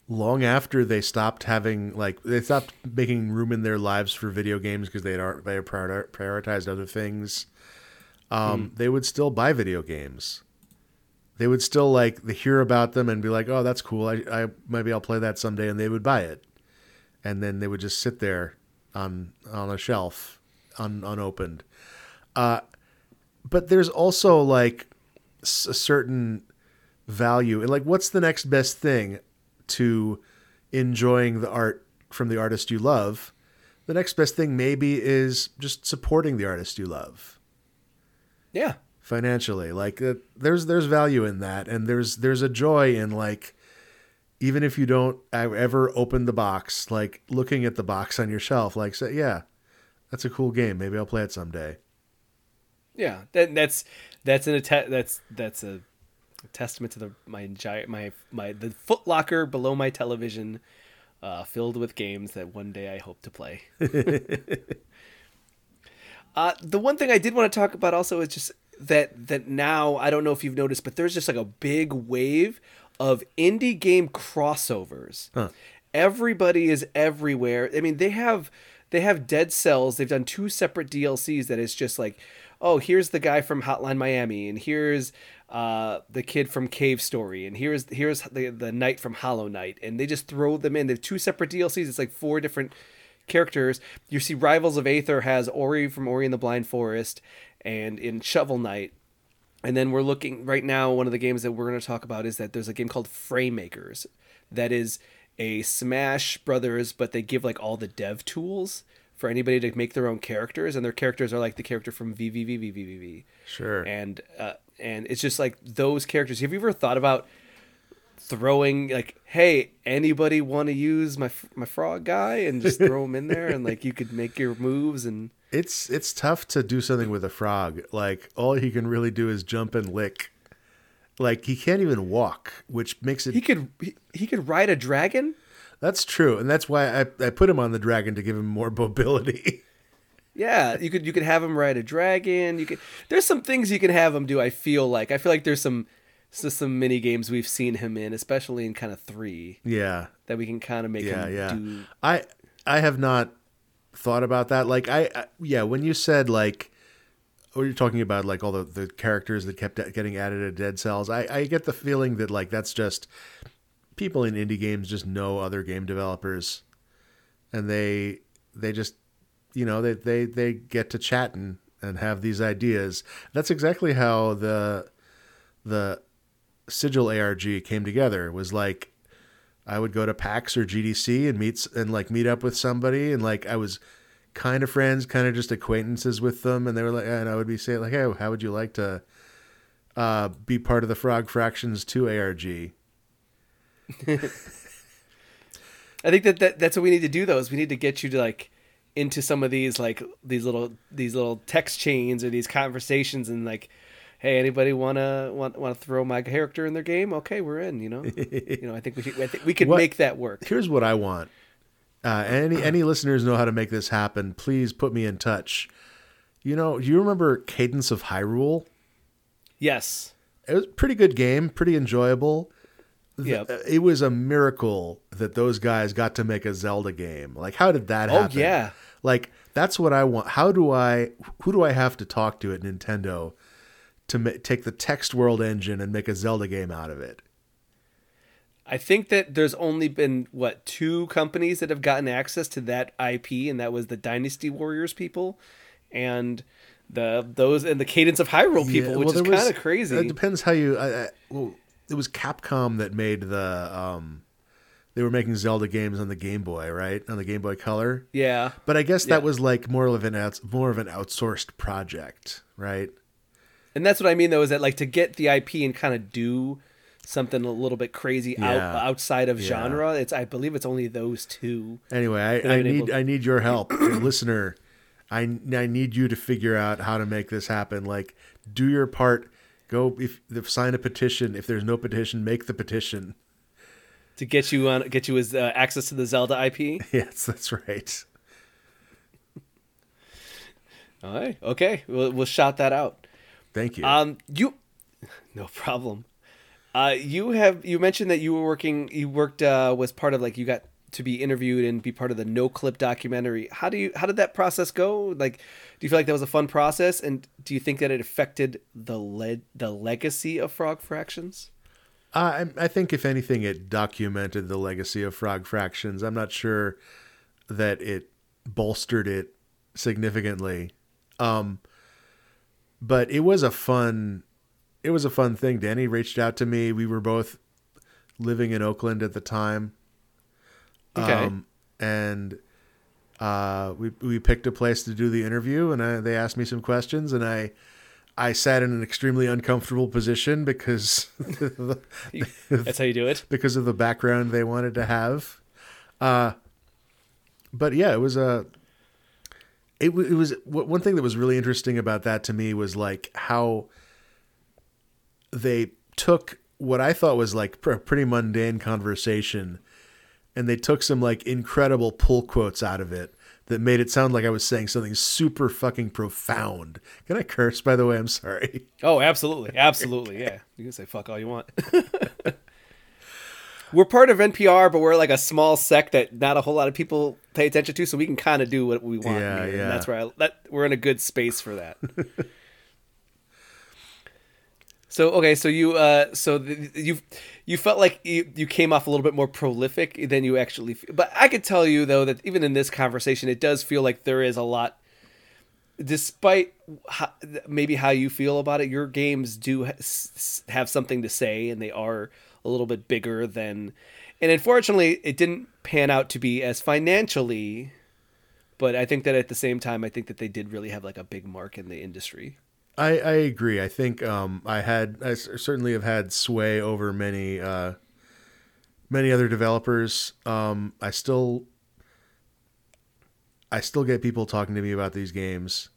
long after they stopped having like they stopped making room in their lives for video games because they had they prioritized other things. Um, They would still buy video games. They would still like hear about them and be like, "Oh, that's cool. I, I maybe I'll play that someday," and they would buy it, and then they would just sit there on on a shelf, un, unopened. Uh, but there's also like a certain value and like what's the next best thing to enjoying the art from the artist you love the next best thing maybe is just supporting the artist you love Yeah. financially like uh, there's there's value in that and there's there's a joy in like even if you don't ever open the box like looking at the box on your shelf like say yeah that's a cool game maybe i'll play it someday Yeah. That that's that's an att- that's that's a testament to the my giant my my the foot locker below my television uh, filled with games that one day I hope to play. uh, the one thing I did want to talk about also is just that that now I don't know if you've noticed, but there's just like a big wave of indie game crossovers. Everybody is everywhere. I mean, they have they have Dead Cells. They've done two separate DLCs that is just like, oh, here's the guy from Hotline Miami, and here's uh, the kid from Cave Story, and here's here's the the knight from Hollow Knight, and they just throw them in. They have two separate DLCs. It's like four different characters. You see, Rivals of Aether has Ori from Ori and the Blind Forest, and in Shovel Knight. And then we're looking right now. One of the games that we're going to talk about is that there's a game called Fraymakers that is a Smash Brothers, but they give like all the dev tools for anybody to make their own characters, and their characters are like the character from VVVVVV. sure And uh, and it's just like those characters. Have you ever thought about throwing like, hey, anybody want to use my my frog guy and just throw him in there, and like you could make your moves and it's it's tough to do something with a frog. Like all he can really do is jump and lick. Like he can't even walk, which makes it he could he, he could ride a dragon. That's true, and that's why I, I put him on the dragon to give him more mobility. Yeah, you could you could have him ride a dragon. You could. There's some things you can have him do. I feel like I feel like there's some so some mini games we've seen him in, especially in kind of three, yeah, that we can kind of make yeah, him yeah. do. I I have not thought about that. Like I, I yeah, when you said like, or you're talking about like all the the characters that kept getting added to Dead Cells, I I get the feeling that like that's just people in indie games just know other game developers, and they they just you know they they they get to chatting and have these ideas. That's exactly how the the Sigil ARG came together. Was like I would go to PAX or GDC and meet and like meet up with somebody, and like I was kind of friends, kind of just acquaintances with them, and they were like, and I would be saying like, hey, how would you like to uh, be part of the Frog Fractions Two ARG? I think that, that that's what we need to do. Though is we need to get you to like into some of these like these little these little text chains or these conversations and like hey anybody wanna want want to throw my character in their game okay we're in you know you know i think we should, I think we could What- make that work Here's what I want. Uh, any any listeners know how to make this happen? Please put me in touch. You know, do you remember Cadence of Hyrule? yes It was a pretty good game, pretty enjoyable. The- Yep. It was a miracle that those guys got to make a Zelda game. Like, how did that Oh, happen? yeah. Like, that's what I want. How do I, who do I have to talk to at Nintendo to ma- take the text world engine and make a Zelda game out of it? I think that there's only been what two companies that have gotten access to that IP, and that was the Dynasty Warriors people, and the those and the Cadence of Hyrule people, Yeah, which is kind of crazy. It depends how you. I, I, well, it was Capcom that made the. Um, they were making Zelda games on the Game Boy, right? On the Game Boy Color. yeah, But I guess that Yeah. was like more of an outs, more of an outsourced project, right? And that's what I mean though is that like to get the IP and kind of do something a little bit crazy out outside of Yeah. genre. It's I believe it's only those two. Anyway, I, I need to- I need your help, listener. I I need you to figure out how to make this happen. Like, do your part. Go if, if sign a petition. If there's no petition, make the petition. To get you on, get you as uh, access to the Zelda IP. Yes, that's right. All right, okay, we'll we'll shout that out. Thank you. Um, you, no problem. Uh, you have you mentioned that you were working. You worked uh, was part of like you got to be interviewed and be part of the No Clip documentary. How do you how did that process go? Like, do you feel like that was a fun process? And do you think that it affected the le- the legacy of Frog Fractions? Uh, I, I think if anything, it documented the legacy of Frog Fractions. I'm not sure that it bolstered it significantly, um, but it was a fun. It was a fun thing. Danny reached out to me. We were both living in Oakland at the time. Okay. Um, and uh, we we picked a place to do the interview, and I, they asked me some questions, and I I sat in an extremely uncomfortable position because That's how you do it. because of the background they wanted to have. Uh, but yeah, it was a. It, it was one thing that was really interesting about that to me was like how they took what I thought was like a pretty mundane conversation and they took some like incredible pull quotes out of it that made it sound like I was saying something super fucking profound. Can I curse by the way? I'm sorry. Oh, absolutely, absolutely. Yeah, you can say fuck all you want. we're part of NPR, but we're like a small sect that not a whole lot of people pay attention to, so we can kind of do what we want. Yeah, here, and yeah. that's where I, that we're in a good space for that. so okay, so you uh, so the, you you felt like you, you came off a little bit more prolific than you actually. f- But I could tell you though that even in this conversation, it does feel like there is a lot despite how, maybe how you feel about it, your games do ha- have something to say, and they are a little bit bigger than. And unfortunately, it didn't pan out to be as financially. But I think that at the same time, I think that they did really have like a big mark in the industry. I, I agree. I think um, I had i certainly have had sway over many uh, many other developers. Um, I still I still get people talking to me about these games,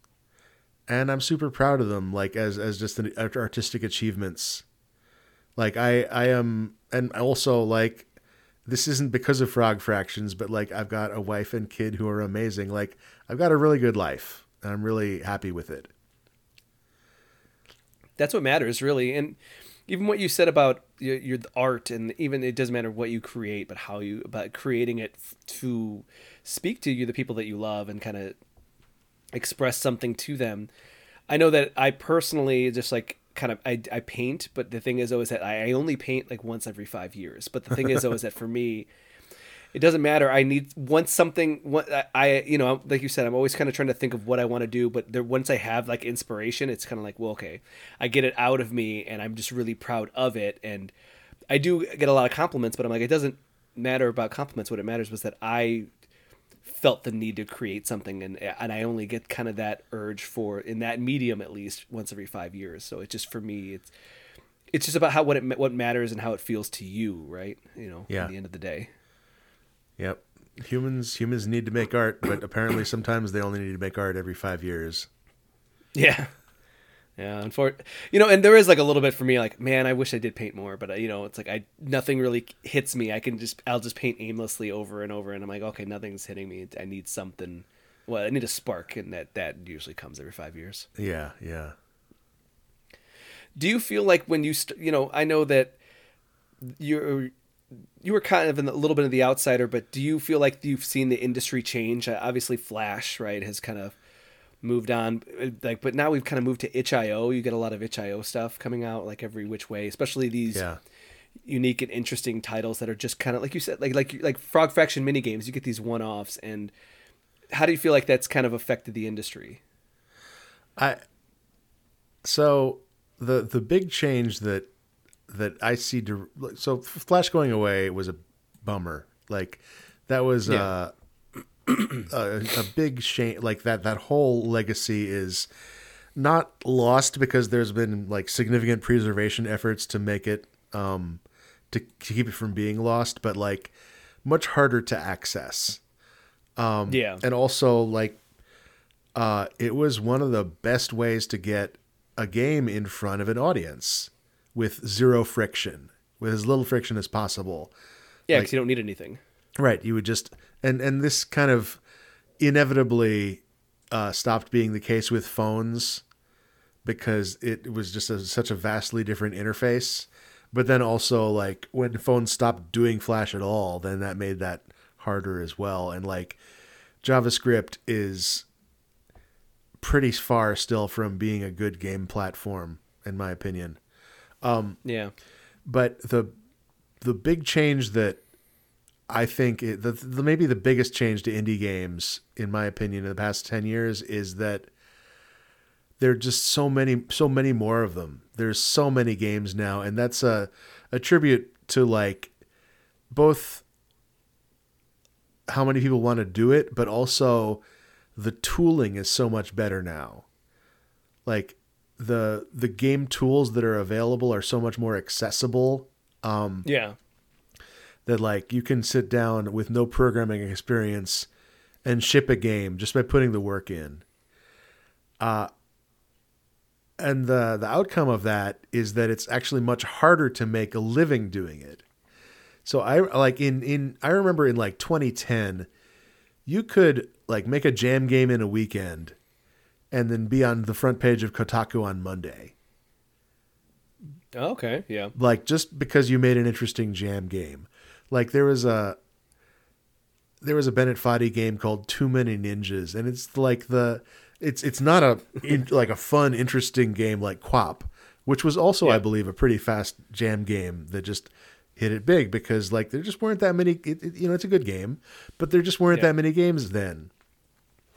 and I'm super proud of them. Like as as just an artistic achievements. Like I I am, and also like this isn't because of Frog Fractions, but like I've got a wife and kid who are amazing. Like I've got a really good life, and I'm really happy with it. That's what matters, really. And even what you said about your, your art, and even it doesn't matter what you create, but how you about creating it to speak to you, the people that you love, and kind of express something to them. I know that I personally just like kind of I, I paint, but the thing is always that I, I only paint like once every five years. But the thing is always that for me, it doesn't matter. I need once something. What I, you know, like you said, I'm always kind of trying to think of what I want to do. But there, once I have like inspiration, it's kind of like, well, okay, I get it out of me, and I'm just really proud of it. And I do get a lot of compliments, but I'm like, it doesn't matter about compliments. What it matters was that I felt the need to create something, and and I only get kind of that urge for in that medium at least once every five years. So it's just for me, it's it's just about how what it what matters and how it feels to you, right? You know, Yeah. at the end of the day. Yep. Humans humans need to make art, but apparently sometimes they only need to make art every five years. Yeah. Yeah, unfor- you know, and there is like a little bit for me, like, man, I wish I did paint more, but uh, you know, it's like I nothing really hits me. I can just I'll just paint aimlessly over and over, and I'm like, okay, nothing's hitting me. I need something. Well, I need a spark, and that that usually comes every five years. Yeah, yeah. Do you feel like when you st- you know, I know that you're you were kind of in a little bit of the outsider, but do you feel like you've seen the industry change? Uh, obviously, Flash right has kind of moved on, like, but now we've kind of moved to itch.io. You get a lot of itch.io stuff coming out like every which way, especially these Yeah. unique and interesting titles that are just kind of like you said, like like like Frog Fraction mini games. You get these one offs, and how do you feel like that's kind of affected the industry? I so the the big change that that I see so Flash going away was a bummer. Like that was Yeah. uh, a a big shame. Like that that whole legacy is not lost because there's been like significant preservation efforts to make it um to, to keep it from being lost, but like much harder to access. Um, Yeah. and also like uh, it was one of the best ways to get a game in front of an audience with zero friction, with as little friction as possible. Yeah, Like- because you don't need anything. Right. You would just and and this kind of inevitably uh, stopped being the case with phones because it was just a, such a vastly different interface. but then also like when phones stopped doing Flash at all, then that made that harder as well. And like JavaScript is pretty far still from being a good game platform, in my opinion. Um, Yeah. But the the big change that I think it, the, the maybe the biggest change to indie games, in my opinion, in the past ten years is that there are just so many so many more of them. There's so many games now, and that's a a tribute to like both how many people want to do it, but also the tooling is so much better now. Like the the game tools that are available are so much more accessible Um, Yeah. That like you can sit down with no programming experience and ship a game just by putting the work in. Uh and the the outcome of that is that it's actually much harder to make a living doing it. So I like in in I remember in like 2010 you could like make a jam game in a weekend and then be on the front page of Kotaku on Monday Oh, okay. Yeah. like just because you made an interesting jam game. Like there was a there was a Bennett Foddy game called Too Many Ninjas, and it's like the it's it's not a in, like a fun, interesting game like QWOP, which was also I believe a pretty fast jam game that just hit it big because like there just weren't that many. It, it- you know, it's a good game, but there just weren't Yeah. that many games then.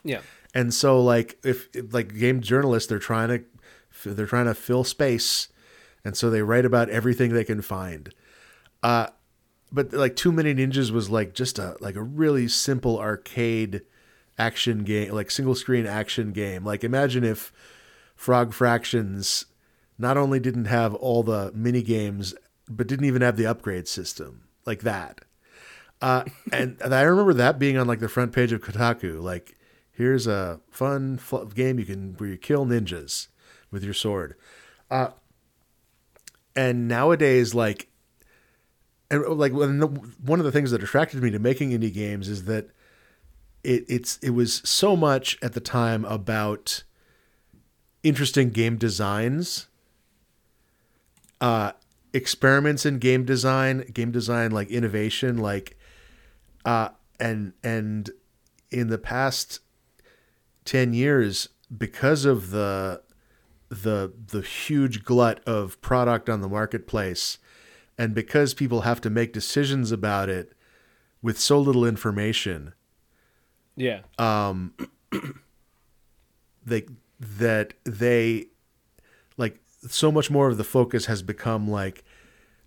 Yeah. And so like if like game journalists they're trying to they're trying to fill space and so they write about everything they can find. Uh but like Too Many Ninjas was like just a like a really simple arcade action game, like single screen action game. Like imagine if Frog Fractions not only didn't have all the mini games but didn't even have the upgrade system like that. Uh, and, I remember that being on like the front page of Kotaku. Like, here's a fun fl- game you can where you kill ninjas with your sword. Uh, and nowadays, like, and like when the, one of the things that attracted me to making indie games is that it it's it was so much at the time about interesting game designs uh experiments in game design game design like innovation like uh and and in the past 10 years because of the the the huge glut of product on the marketplace and because people have to make decisions about it with so little information Yeah. they that they like so much more of the focus has become like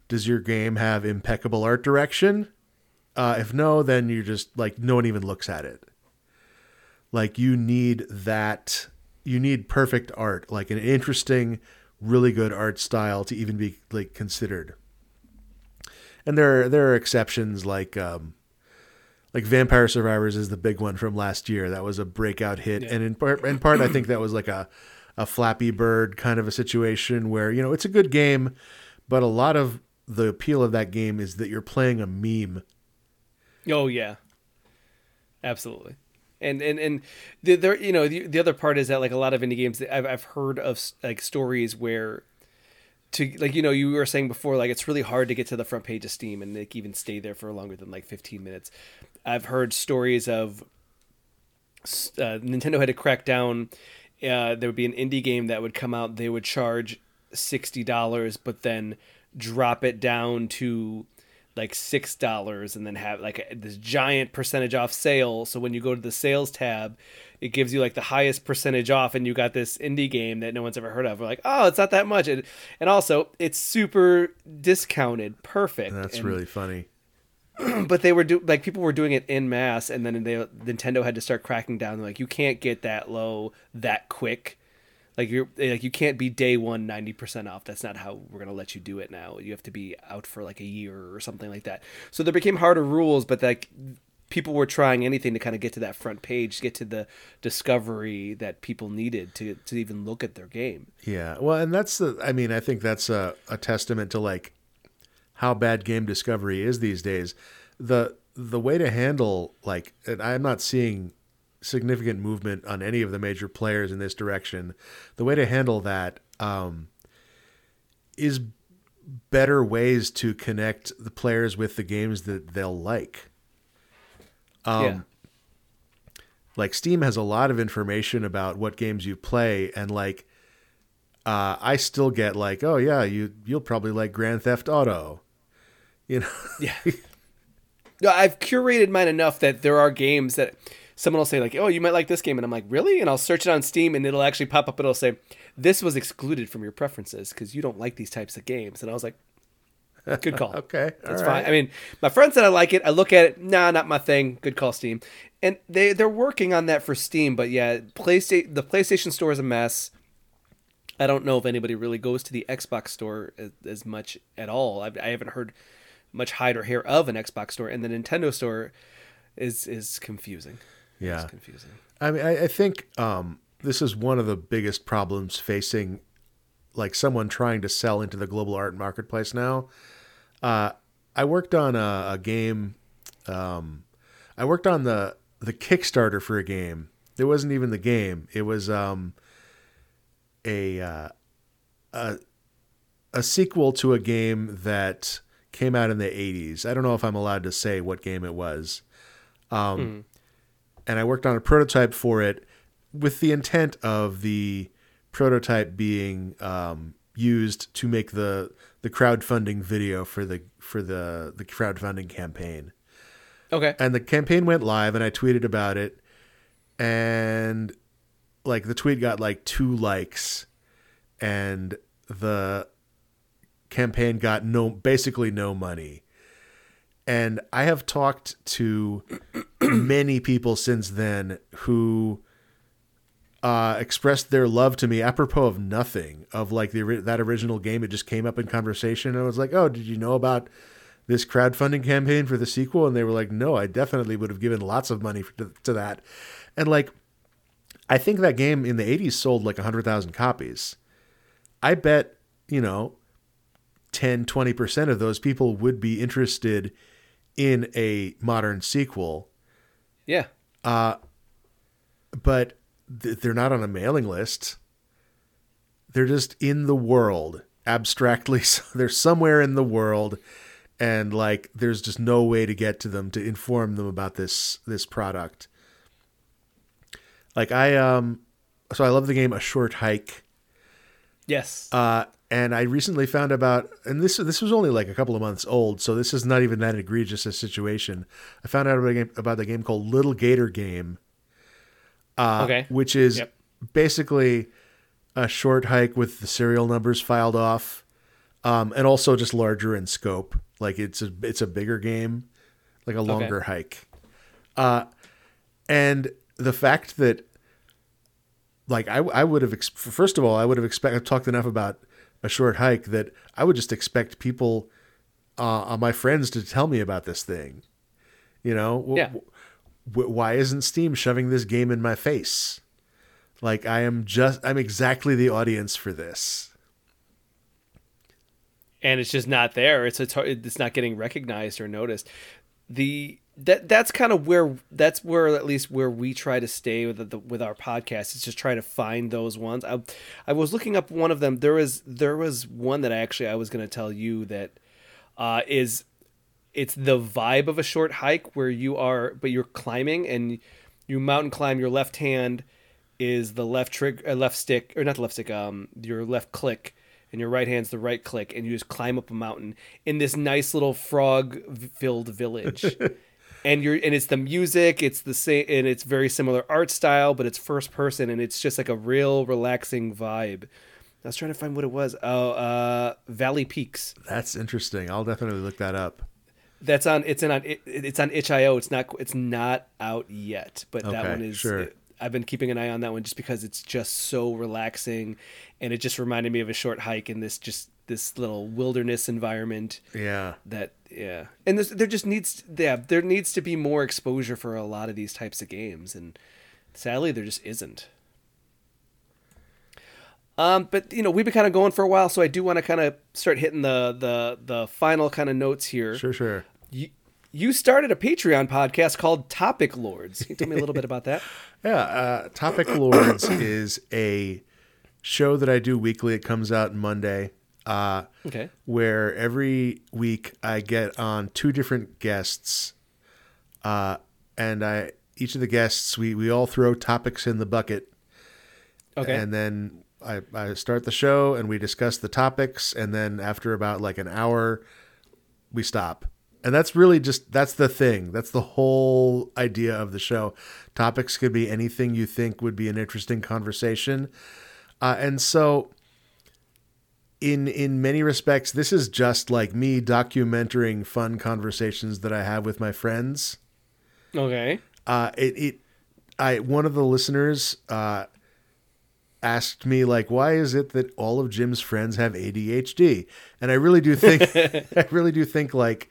does your game have impeccable art direction? Uh, if no then you're just like no one even looks at it. Like you need that you need perfect art like an interesting really good art style to even be like considered and there are, there are exceptions like um like Vampire Survivors is the big one from last year. That was a breakout hit, Yeah. and in part, in part, I think that was like a a Flappy Bird kind of a situation where you know it's a good game, but a lot of the appeal of that game is that you're playing a meme. Oh yeah, absolutely. And and and the there you know the, the other part is that like a lot of indie games I've I've heard of like stories where to like you know you were saying before like it's really hard to get to the front page of Steam and like even stay there for longer than like 15 minutes. I've heard stories of uh, Nintendo had to crack down. Uh, there would be an indie game that would come out. They would charge sixty dollars, but then drop it down to like six dollars, and then have like a, this giant percentage off sale. So when you go to the sales tab, it gives you like the highest percentage off, and you got this indie game that no one's ever heard of. We're like, oh, it's not that much, and, and also it's super discounted, perfect. That's And- really funny. but they were do like people were doing it in mass and then they Nintendo had to start cracking down like you can't get that low that quick like you're eh, like you can't be day one 90% off that's not how we're going to let you do it now you have to be out for like a year or something like that so there became harder rules but like people were trying anything to kind of get to that front page get to the discovery that people needed to to even look at their game Yeah, well, and that's the. I mean, I think that's a, a testament to like how bad game discovery is these days. The the way to handle like, and I'm not seeing significant movement on any of the major players in this direction. The way to handle that um, is better ways to connect the players with the games that they'll like. Um, yeah. Like Steam has a lot of information about what games you play, and like, uh, I still get like, oh yeah, you you'll probably like Grand Theft Auto, you know. Yeah. No, I've curated mine enough that there are games that someone will say like, "Oh, you might like this game," and I'm like, "Really?" And I'll search it on Steam, and it'll actually pop up. and It'll say, "This was excluded from your preferences because you don't like these types of games." And I was like, "Good call. Okay, that's all fine." I mean, my friend said I like it. I look at it, nah, not my thing. Good call, Steam. And they they're working on that for Steam, but yeah, PlayStation the PlayStation Store is a mess. I don't know if anybody really goes to the Xbox store as, as much at all. I've, I haven't heard much hide or hair of an Xbox store, and the Nintendo store is is confusing. Yeah. it's confusing. I mean, I, I think um, this is one of the biggest problems facing like someone trying to sell into the global art marketplace now. Uh, I worked on a, a game. Um, I worked on the the Kickstarter for a game. It wasn't even the game. It was um, a uh, a a sequel to a game that came out in the 80s. I don't know if I'm allowed to say what game it was. Um, And I worked on a prototype for it with the intent of the prototype being um, used to make the the crowdfunding video for the for the the crowdfunding campaign. Okay. And the campaign went live, and I tweeted about it, and like the tweet got like two likes, and the campaign got no basically no money. And I have talked to many people since then who uh, expressed their love to me apropos of nothing of like the that original game. It just came up in conversation. I was like, "Oh, did you know about this crowdfunding campaign for the sequel?" And they were like, "No, I definitely would have given lots of money to, to that." And like, I think that game in the '80s sold like hundred thousand copies. I bet you know 10 20% of those people would be interested in a modern sequel. Yeah. but th- they're not on a mailing list. They're just in the world abstractly. So they're somewhere in the world and like there's just no way to get to them to inform them about this this product. Like i um so i love the game a short hike. Yes. Uh, and I recently found about, and this this was only like a couple of months old, so this is not even that egregious a situation. I found out about a game, about the game called Little Gator Game, uh, okay. which is Yep. basically a short hike with the serial numbers filed off, um, and also just larger in scope. Like it's a it's a bigger game, like a longer hike. Uh, and the fact that like I, I would have first of all I would have expect I've talked enough about a short hike that I would just expect people uh, uh, my friends to tell me about this thing you know Yeah. w- why isn't steam shoving this game in my face like I am just I'm exactly the audience for this and it's just not there. It's it's it's not getting recognized or noticed. The that that's kind of where that's where at least where we try to stay with the, with our podcast. is just try to find those ones. I I was looking up one of them. There was there was one that I actually I was going to tell you that uh, is it's the vibe of a short hike where you are but you're climbing and you mountain climb. Your left hand is the left trigger, uh, left stick, or not the left stick. Um, your left click, and your right hand's the right click, and you just climb up a mountain in this nice little frog-filled village. and you're and it's the music, it's the same, and it's very similar art style, but it's first person, and it's just like a real relaxing vibe. I was trying to find what it was. Oh, uh, Valley Peaks. that's interesting I'll definitely look that up That's on. It's in on. It, it's on itch.io. It's not. It's not out yet, but that one is. sure. I've been keeping an eye on that one just because it's just so relaxing, and it just reminded me of a short hike in this just this little wilderness environment. yeah That yeah, and there just needs yeah there needs to be more exposure for a lot of these types of games, and sadly there just isn't. Um, but you know we've been kind of going for a while, so I do want to kind of start hitting the the the final kind of notes here sure sure you, you started a Patreon podcast called Topic Lords. Can you tell me a little bit about that? Yeah, uh, Topic Lords is a show that I do weekly. It comes out Monday. Uh, Okay. where every week I get on two different guests, uh, and I each of the guests we we all throw topics in the bucket, Okay. and then I, I start the show and we discuss the topics, and then after about like an hour, we stop. And that's really just that's the thing. That's the whole idea of the show. Topics could be anything you think would be an interesting conversation. Uh, and so in in many respects this is just like me documenting fun conversations that I have with my friends. okay. Uh, it, it, I, one of the listeners, uh, asked me like, why is it that all of Jim's friends have ADHD? And I really do think, I really do think like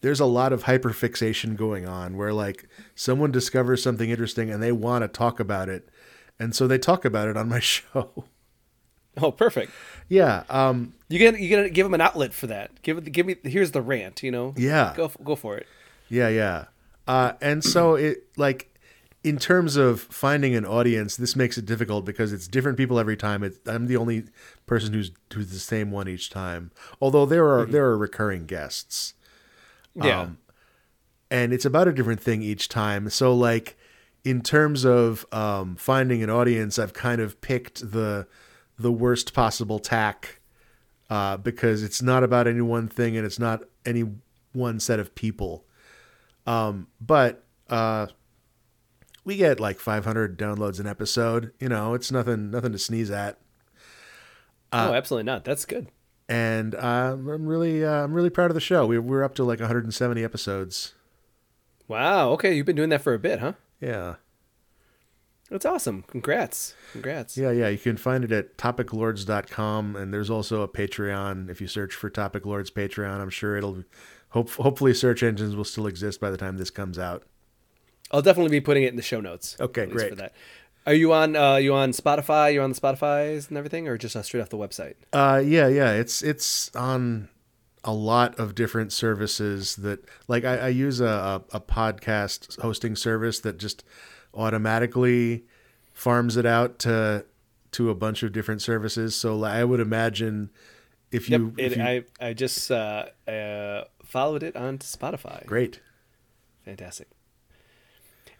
there's a lot of hyperfixation going on where like someone discovers something interesting and they want to talk about it. And so they talk about it on my show. Oh, perfect. yeah. Um, You get you to give them an outlet for that. Give it. Give me. Here's the rant. You know. Yeah. Go go for it. Yeah, yeah. Uh, and so it like in terms of finding an audience, this makes it difficult because it's different people every time. It's, I'm the only person who's who's the same one each time. Although there are there are recurring guests, Yeah. Um, and it's about a different thing each time. So like in terms of um, finding an audience, I've kind of picked the the worst possible tack uh, because it's not about any one thing and it's not any one set of people. Um, but uh, we get like 500 downloads an episode. You know, it's nothing nothing to sneeze at. oh, absolutely not. That's good. And uh, I'm really uh, I'm really proud of the show. We, we're up to like 170 episodes. Wow. Okay, you've been doing that for a bit, huh? Yeah. That's awesome. Congrats. Congrats. Yeah, yeah. You can find it at topiclords.com. And there's also a Patreon. If you search for Topic Lords Patreon, I'm sure it'll hope hopefully search engines will still exist by the time this comes out. I'll definitely be putting it in the show notes. Okay, great. For that. Are you on? Uh, you on Spotify? You're on the Spotify's and everything, or just uh, straight off the website? Uh, yeah, yeah. It's it's on a lot of different services that like I, I use a, a, a podcast hosting service that just automatically farms it out to to a bunch of different services. So I would imagine if Yep. you, It, if you I I just uh, uh, followed it on Spotify. great. Fantastic.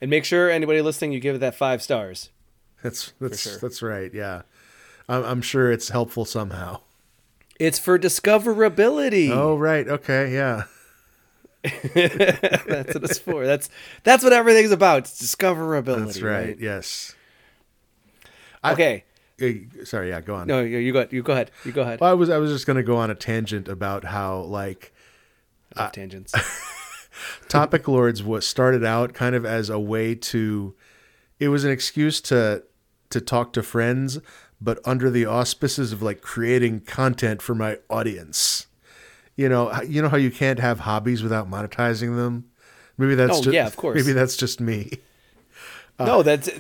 And make sure anybody listening, you give it that five stars. That's that's sure. that's right. Yeah, I'm, I'm sure it's helpful somehow. It's for discoverability. Oh right, okay, yeah, that's what it's for. That's that's what everything's about. It's discoverability. that's right. Yes. Okay. Eh, Sorry, yeah. Go on. No, you, go. You go ahead. You go ahead. Well, I was I was just gonna go on a tangent about how like I love tangents. Topic Lords was started out kind of as a way to it was an excuse to to talk to friends, but under the auspices of like creating content for my audience. You know, you know how you can't have hobbies without monetizing them. Maybe that's Oh, just yeah, of course. Maybe that's just me. no, that's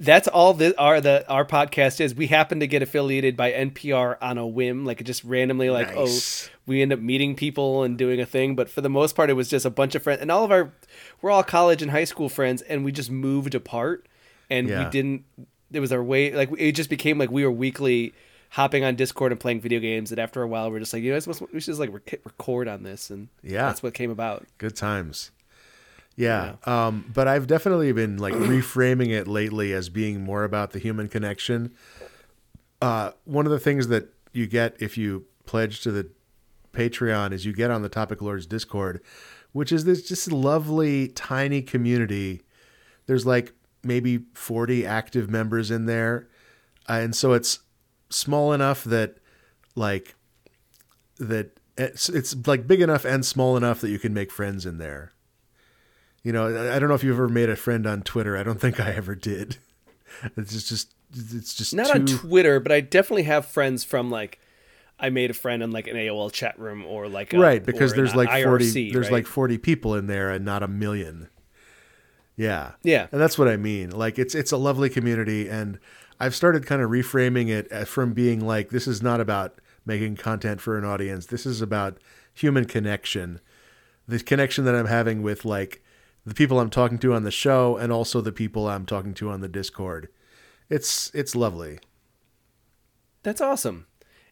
that's all that our the our podcast is. We happen to get affiliated by NPR on a whim, like just randomly, like oh, Nice. oh, we end up meeting people and doing a thing. But for the most part, it was just a bunch of friends, and all of our we're all college and high school friends, and we just moved apart, and Yeah. we didn't. It was our way, like it just became like we were weekly hopping on Discord and playing video games, and after a while, we're just like, you know, we should just like rec- record on this, and Yeah. that's what came about. Good times. Yeah. Um, but I've definitely been like reframing it lately as being more about the human connection. Uh, one of the things that you get if you pledge to the Patreon is you get on the Topic Lords Discord, which is this just lovely tiny community. There's like maybe 40 active members in there. Uh, and so it's small enough that like that it's, it's like big enough and small enough that you can make friends in there. You know, I- don't know if you've ever made a friend on Twitter. I don't think I ever did. It's just, it's just not too, on Twitter, but I definitely have friends from like I made a friend on like an AOL chat room or like a, right because there's like 40 there's right? like 40 people in there and not a million. Yeah. Yeah. And that's what I mean. Like it's it's a lovely community and I've started kind of reframing it uh, from being like this is not about making content for an audience. This is about human connection. The connection that I'm having with like the people I'm talking to on the show and also the people I'm talking to on the Discord. It's it's lovely. That's awesome.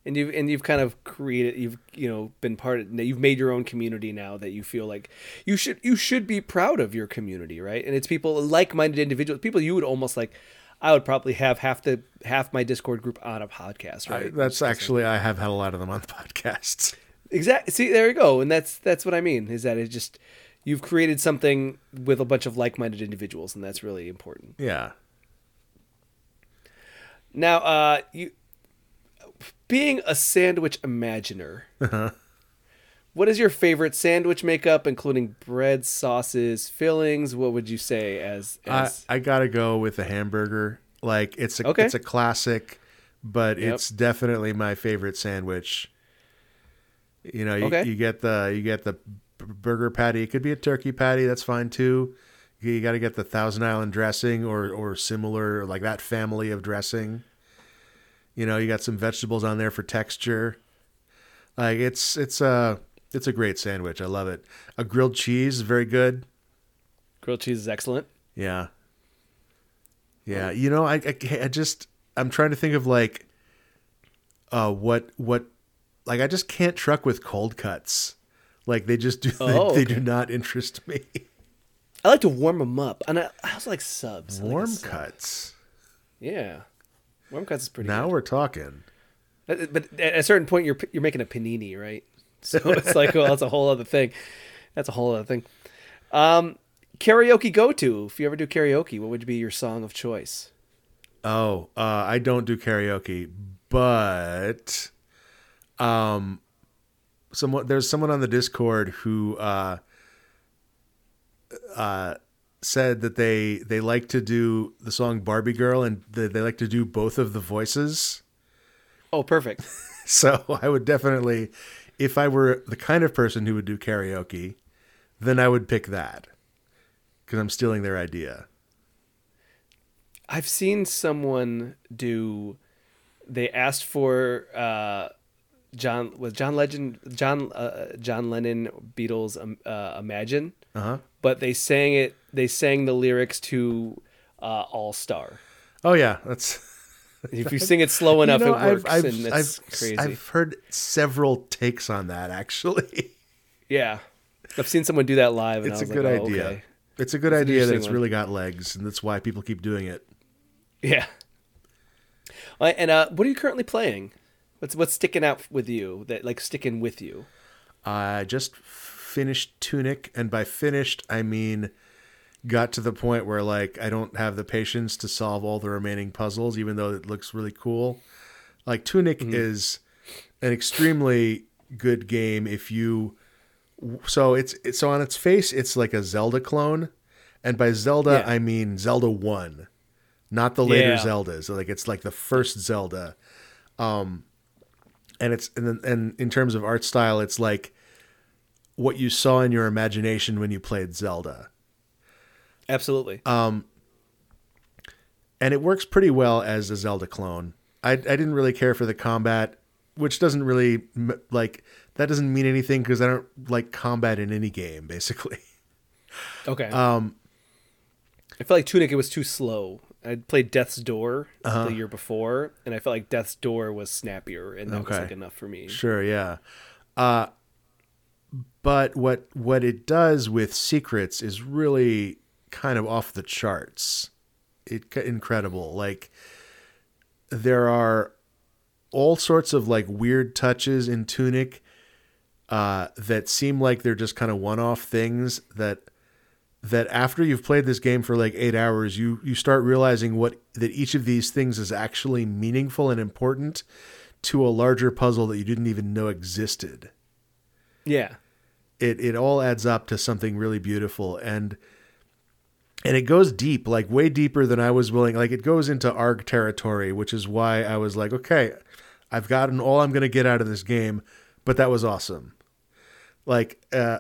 and you've and you've kind of created you've you know been part of you've made your own community now that you feel like you should you should be proud of your community right and it's people like-minded individuals people you would almost like i would probably have half the half my discord group on a podcast right? I, that's actually I have had a lot of them on the podcasts. exactly see there you go. And that's that's what i mean is that it just you've created something with a bunch of like-minded individuals and that's really important. Yeah. now uh you being a sandwich imaginer what is your favorite sandwich makeup including bread sauces fillings what would you say as, I, as I gotta go with the hamburger. Like it's a Okay. it's a classic, but Yep. it's definitely my favorite sandwich. You know, you, Okay. you get the you get the burger patty. It could be a turkey patty. That's fine too. You got to get the Thousand Island dressing or or similar like that family of dressing. You know, you got some vegetables on there for texture. Like it's it's a it's a great sandwich. I love it. A grilled cheese is very good. grilled cheese is excellent Yeah. Yeah, you know, I, I, I just I'm trying to think of like uh what what like I just can't truck with cold cuts. Like they just do Oh, they, okay. do not interest me. i like to warm them up and i, I also like subs I like Warm sub. cuts. yeah warm cuts is pretty Now good. we're talking. But, but at a certain point, you're you're making a panini, right? So it's like, well, that's a whole other thing. That's a whole other thing. Um, karaoke go to. If you ever do karaoke, what would be your song of choice? Oh, uh, I don't do karaoke, but um, someone there's someone on the Discord who uh, uh, said that they they like to do the song Barbie Girl and they, they like to do both of the voices. Oh, perfect. So I would definitely, if I were the kind of person who would do karaoke, then I would pick that because I'm stealing their idea. I've seen someone do. They asked for uh, John was John Legend John uh, John Lennon Beatles um, uh, Imagine, Uh huh. but they sang it. They sang the lyrics to uh, All Star. Oh yeah, that's. If you sing it slow enough, You know, it works, I've, I've, and it's I've, crazy. I've heard several takes on that actually. Yeah, I've seen someone do that live, and It's a good like, oh, idea. okay. It's a good It's idea that it's one. really got legs, and that's why people keep doing it. Yeah. Uh, and uh, what are you currently playing? What's what's sticking out with you? That like sticking with you? I just finished Tunic, and by finished I mean got to the point where like I don't have the patience to solve all the remaining puzzles, even though it looks really cool. Like Tunic Mm-hmm. is an extremely good game if you. So it's, it's so on its face it's like a Zelda clone, and by Zelda Yeah. I mean Zelda One, not the later Yeah. Zeldas. Like it's like the first Zelda. Um, and it's and then, and in terms of art style, it's like what you saw in your imagination when you played Zelda, Absolutely. and it works pretty well as a Zelda clone. I I didn't really care for the combat, which doesn't really like that doesn't mean anything because I don't like combat in any game basically. okay. Um, I felt like Tunic it was too slow. I played Death's Door Uh-huh. the year before, and I felt like Death's Door was snappier, and that was like enough for me. Sure, yeah. Uh, but what what it does with secrets is really kind of off the charts. It incredible. Like there are all sorts of like weird touches in Tunic uh, that seem like they're just kind of one-off things that that after you've played this game for like eight hours, you you start realizing what that each of these things is actually meaningful and important to a larger puzzle that you didn't even know existed. Yeah. It it all adds up to something really beautiful and and it goes deep, like way deeper than I was willing. Like it goes into ARG territory, which is why I was like, okay, I've gotten all I'm going to get out of this game, but that was awesome. Like uh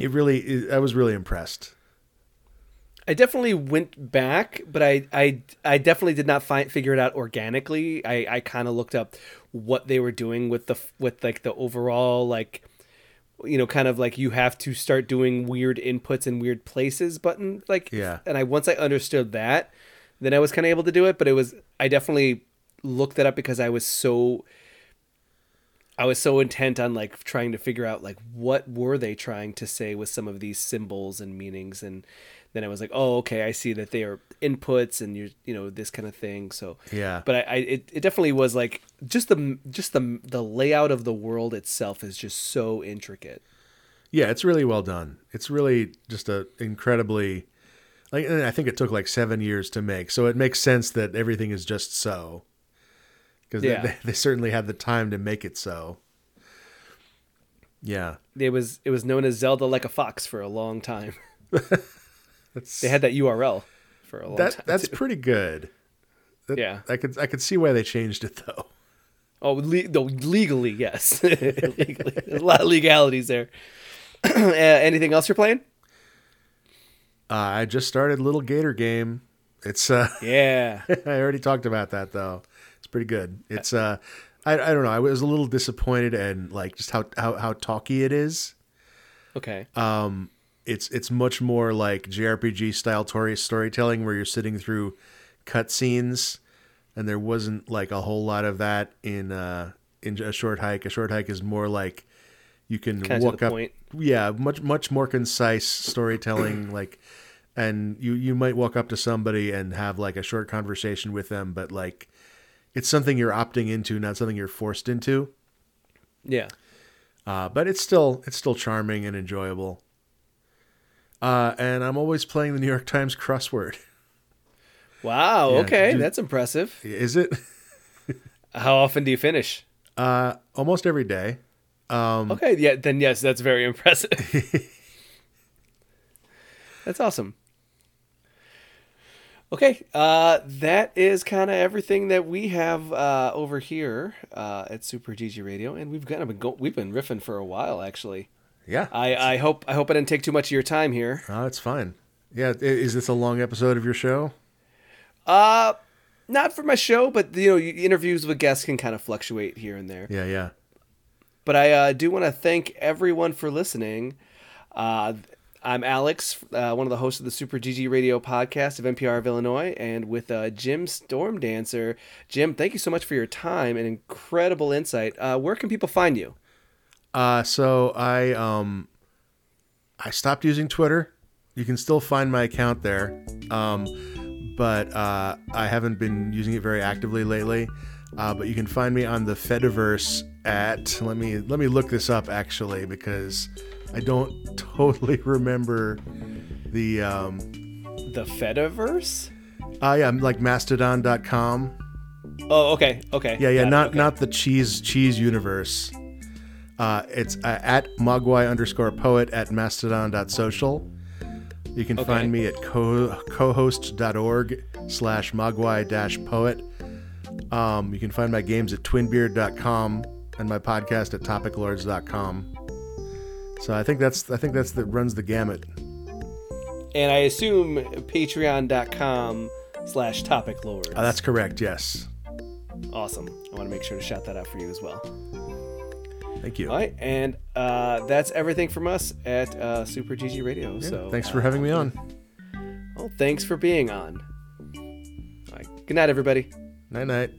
it really it, I was really impressed. I definitely went back, but I I, I definitely did not find figure it out organically. I, I kind of looked up what they were doing with the with like the overall like you know kind of like you have to start doing weird inputs in weird places button like Yeah. and I once I understood that then I was kind of able to do it, but it was I definitely looked that up because I was so I was so intent on like trying to figure out like what were they trying to say with some of these symbols and meanings and then I was like, oh, okay, I see that they are inputs and you're, you know this kind of thing. So Yeah. but I, I it, it definitely was like just the just the the layout of the world itself is just so intricate. Yeah, it's really well done. It's really just a incredibly like and I think it took like 7 years to make. So it makes sense that everything is just so. Cuz Yeah. they, they certainly had the time to make it so. Yeah. It was it was known as Zelda like a fox for a long time. That's They had that URL for a long that time. that's too. pretty good. That- Yeah. I could I could see why they changed it though. Oh, le- no, legally, yes. legally. There's a lot of legalities there. uh, anything else you're playing? Uh, I just started Little Gator Game. It's uh Yeah. I already talked about that though. It's pretty good. It's uh I, I don't know. I was a little disappointed and like just how how how talky it is. Okay. It's it's much more like JRPG style story storytelling where you're sitting through cutscenes and there wasn't like a whole lot of that in uh in a short hike. A short hike is more like you can Kinda walk up point. yeah, much much more concise storytelling like and you you might walk up to somebody and have like a short conversation with them but like it's something you're opting into not something you're forced into Yeah. uh, but it's still it's still charming and enjoyable uh, and i'm always playing the new york times crossword Wow. Yeah, okay. dude. That's impressive. is it How often do you finish? uh, almost every day Um, okay. Yeah. Then yes, that's very impressive. that's awesome. Okay, uh, that is kind of everything that we have uh, over here uh, at Super GG Radio, and we've kind of been go- we've been riffing for a while, actually. Yeah I, I hope I hope I didn't take too much of your time here. oh, it's fine yeah is this a long episode of your show Uh, not for my show, but you know, interviews with guests can kind of fluctuate here and there. yeah yeah But I uh, do want to thank everyone for listening. Uh, I'm Alex, uh, one of the hosts of the Super GG Radio podcast of NPR of Illinois, and with uh, Jim Stormdancer. Jim, thank you so much for your time and incredible insight. Uh, where can people find you? Uh, so I um, I stopped using Twitter. You can still find my account there, um, but uh, I haven't been using it very actively lately. Uh, but you can find me on the Fediverse at let me let me look this up actually because I don't totally remember the um, The Fediverse? uh, yeah like Mastodon.com. Oh, okay, okay. Yeah, yeah, not okay. not the cheese cheese universe. Uh, it's uh, at mogwai underscore poet at mastodon.social. You can Okay. find me at co- cohost.org slash mogwai dash poet. Um, you can find my games at twinbeard.com and my podcast at topiclords.com. So I think that's I think that's that runs the gamut. And I assume patreon.com slash topic lords. Uh, that's correct. Yes. awesome. I want to make sure to shout that out for you as well. Thank you. All right, and uh, that's everything from us at uh, Super GG Radio. Yeah, so thanks for uh, having me on. Well, thanks for being on. All right, good night, everybody. Night night.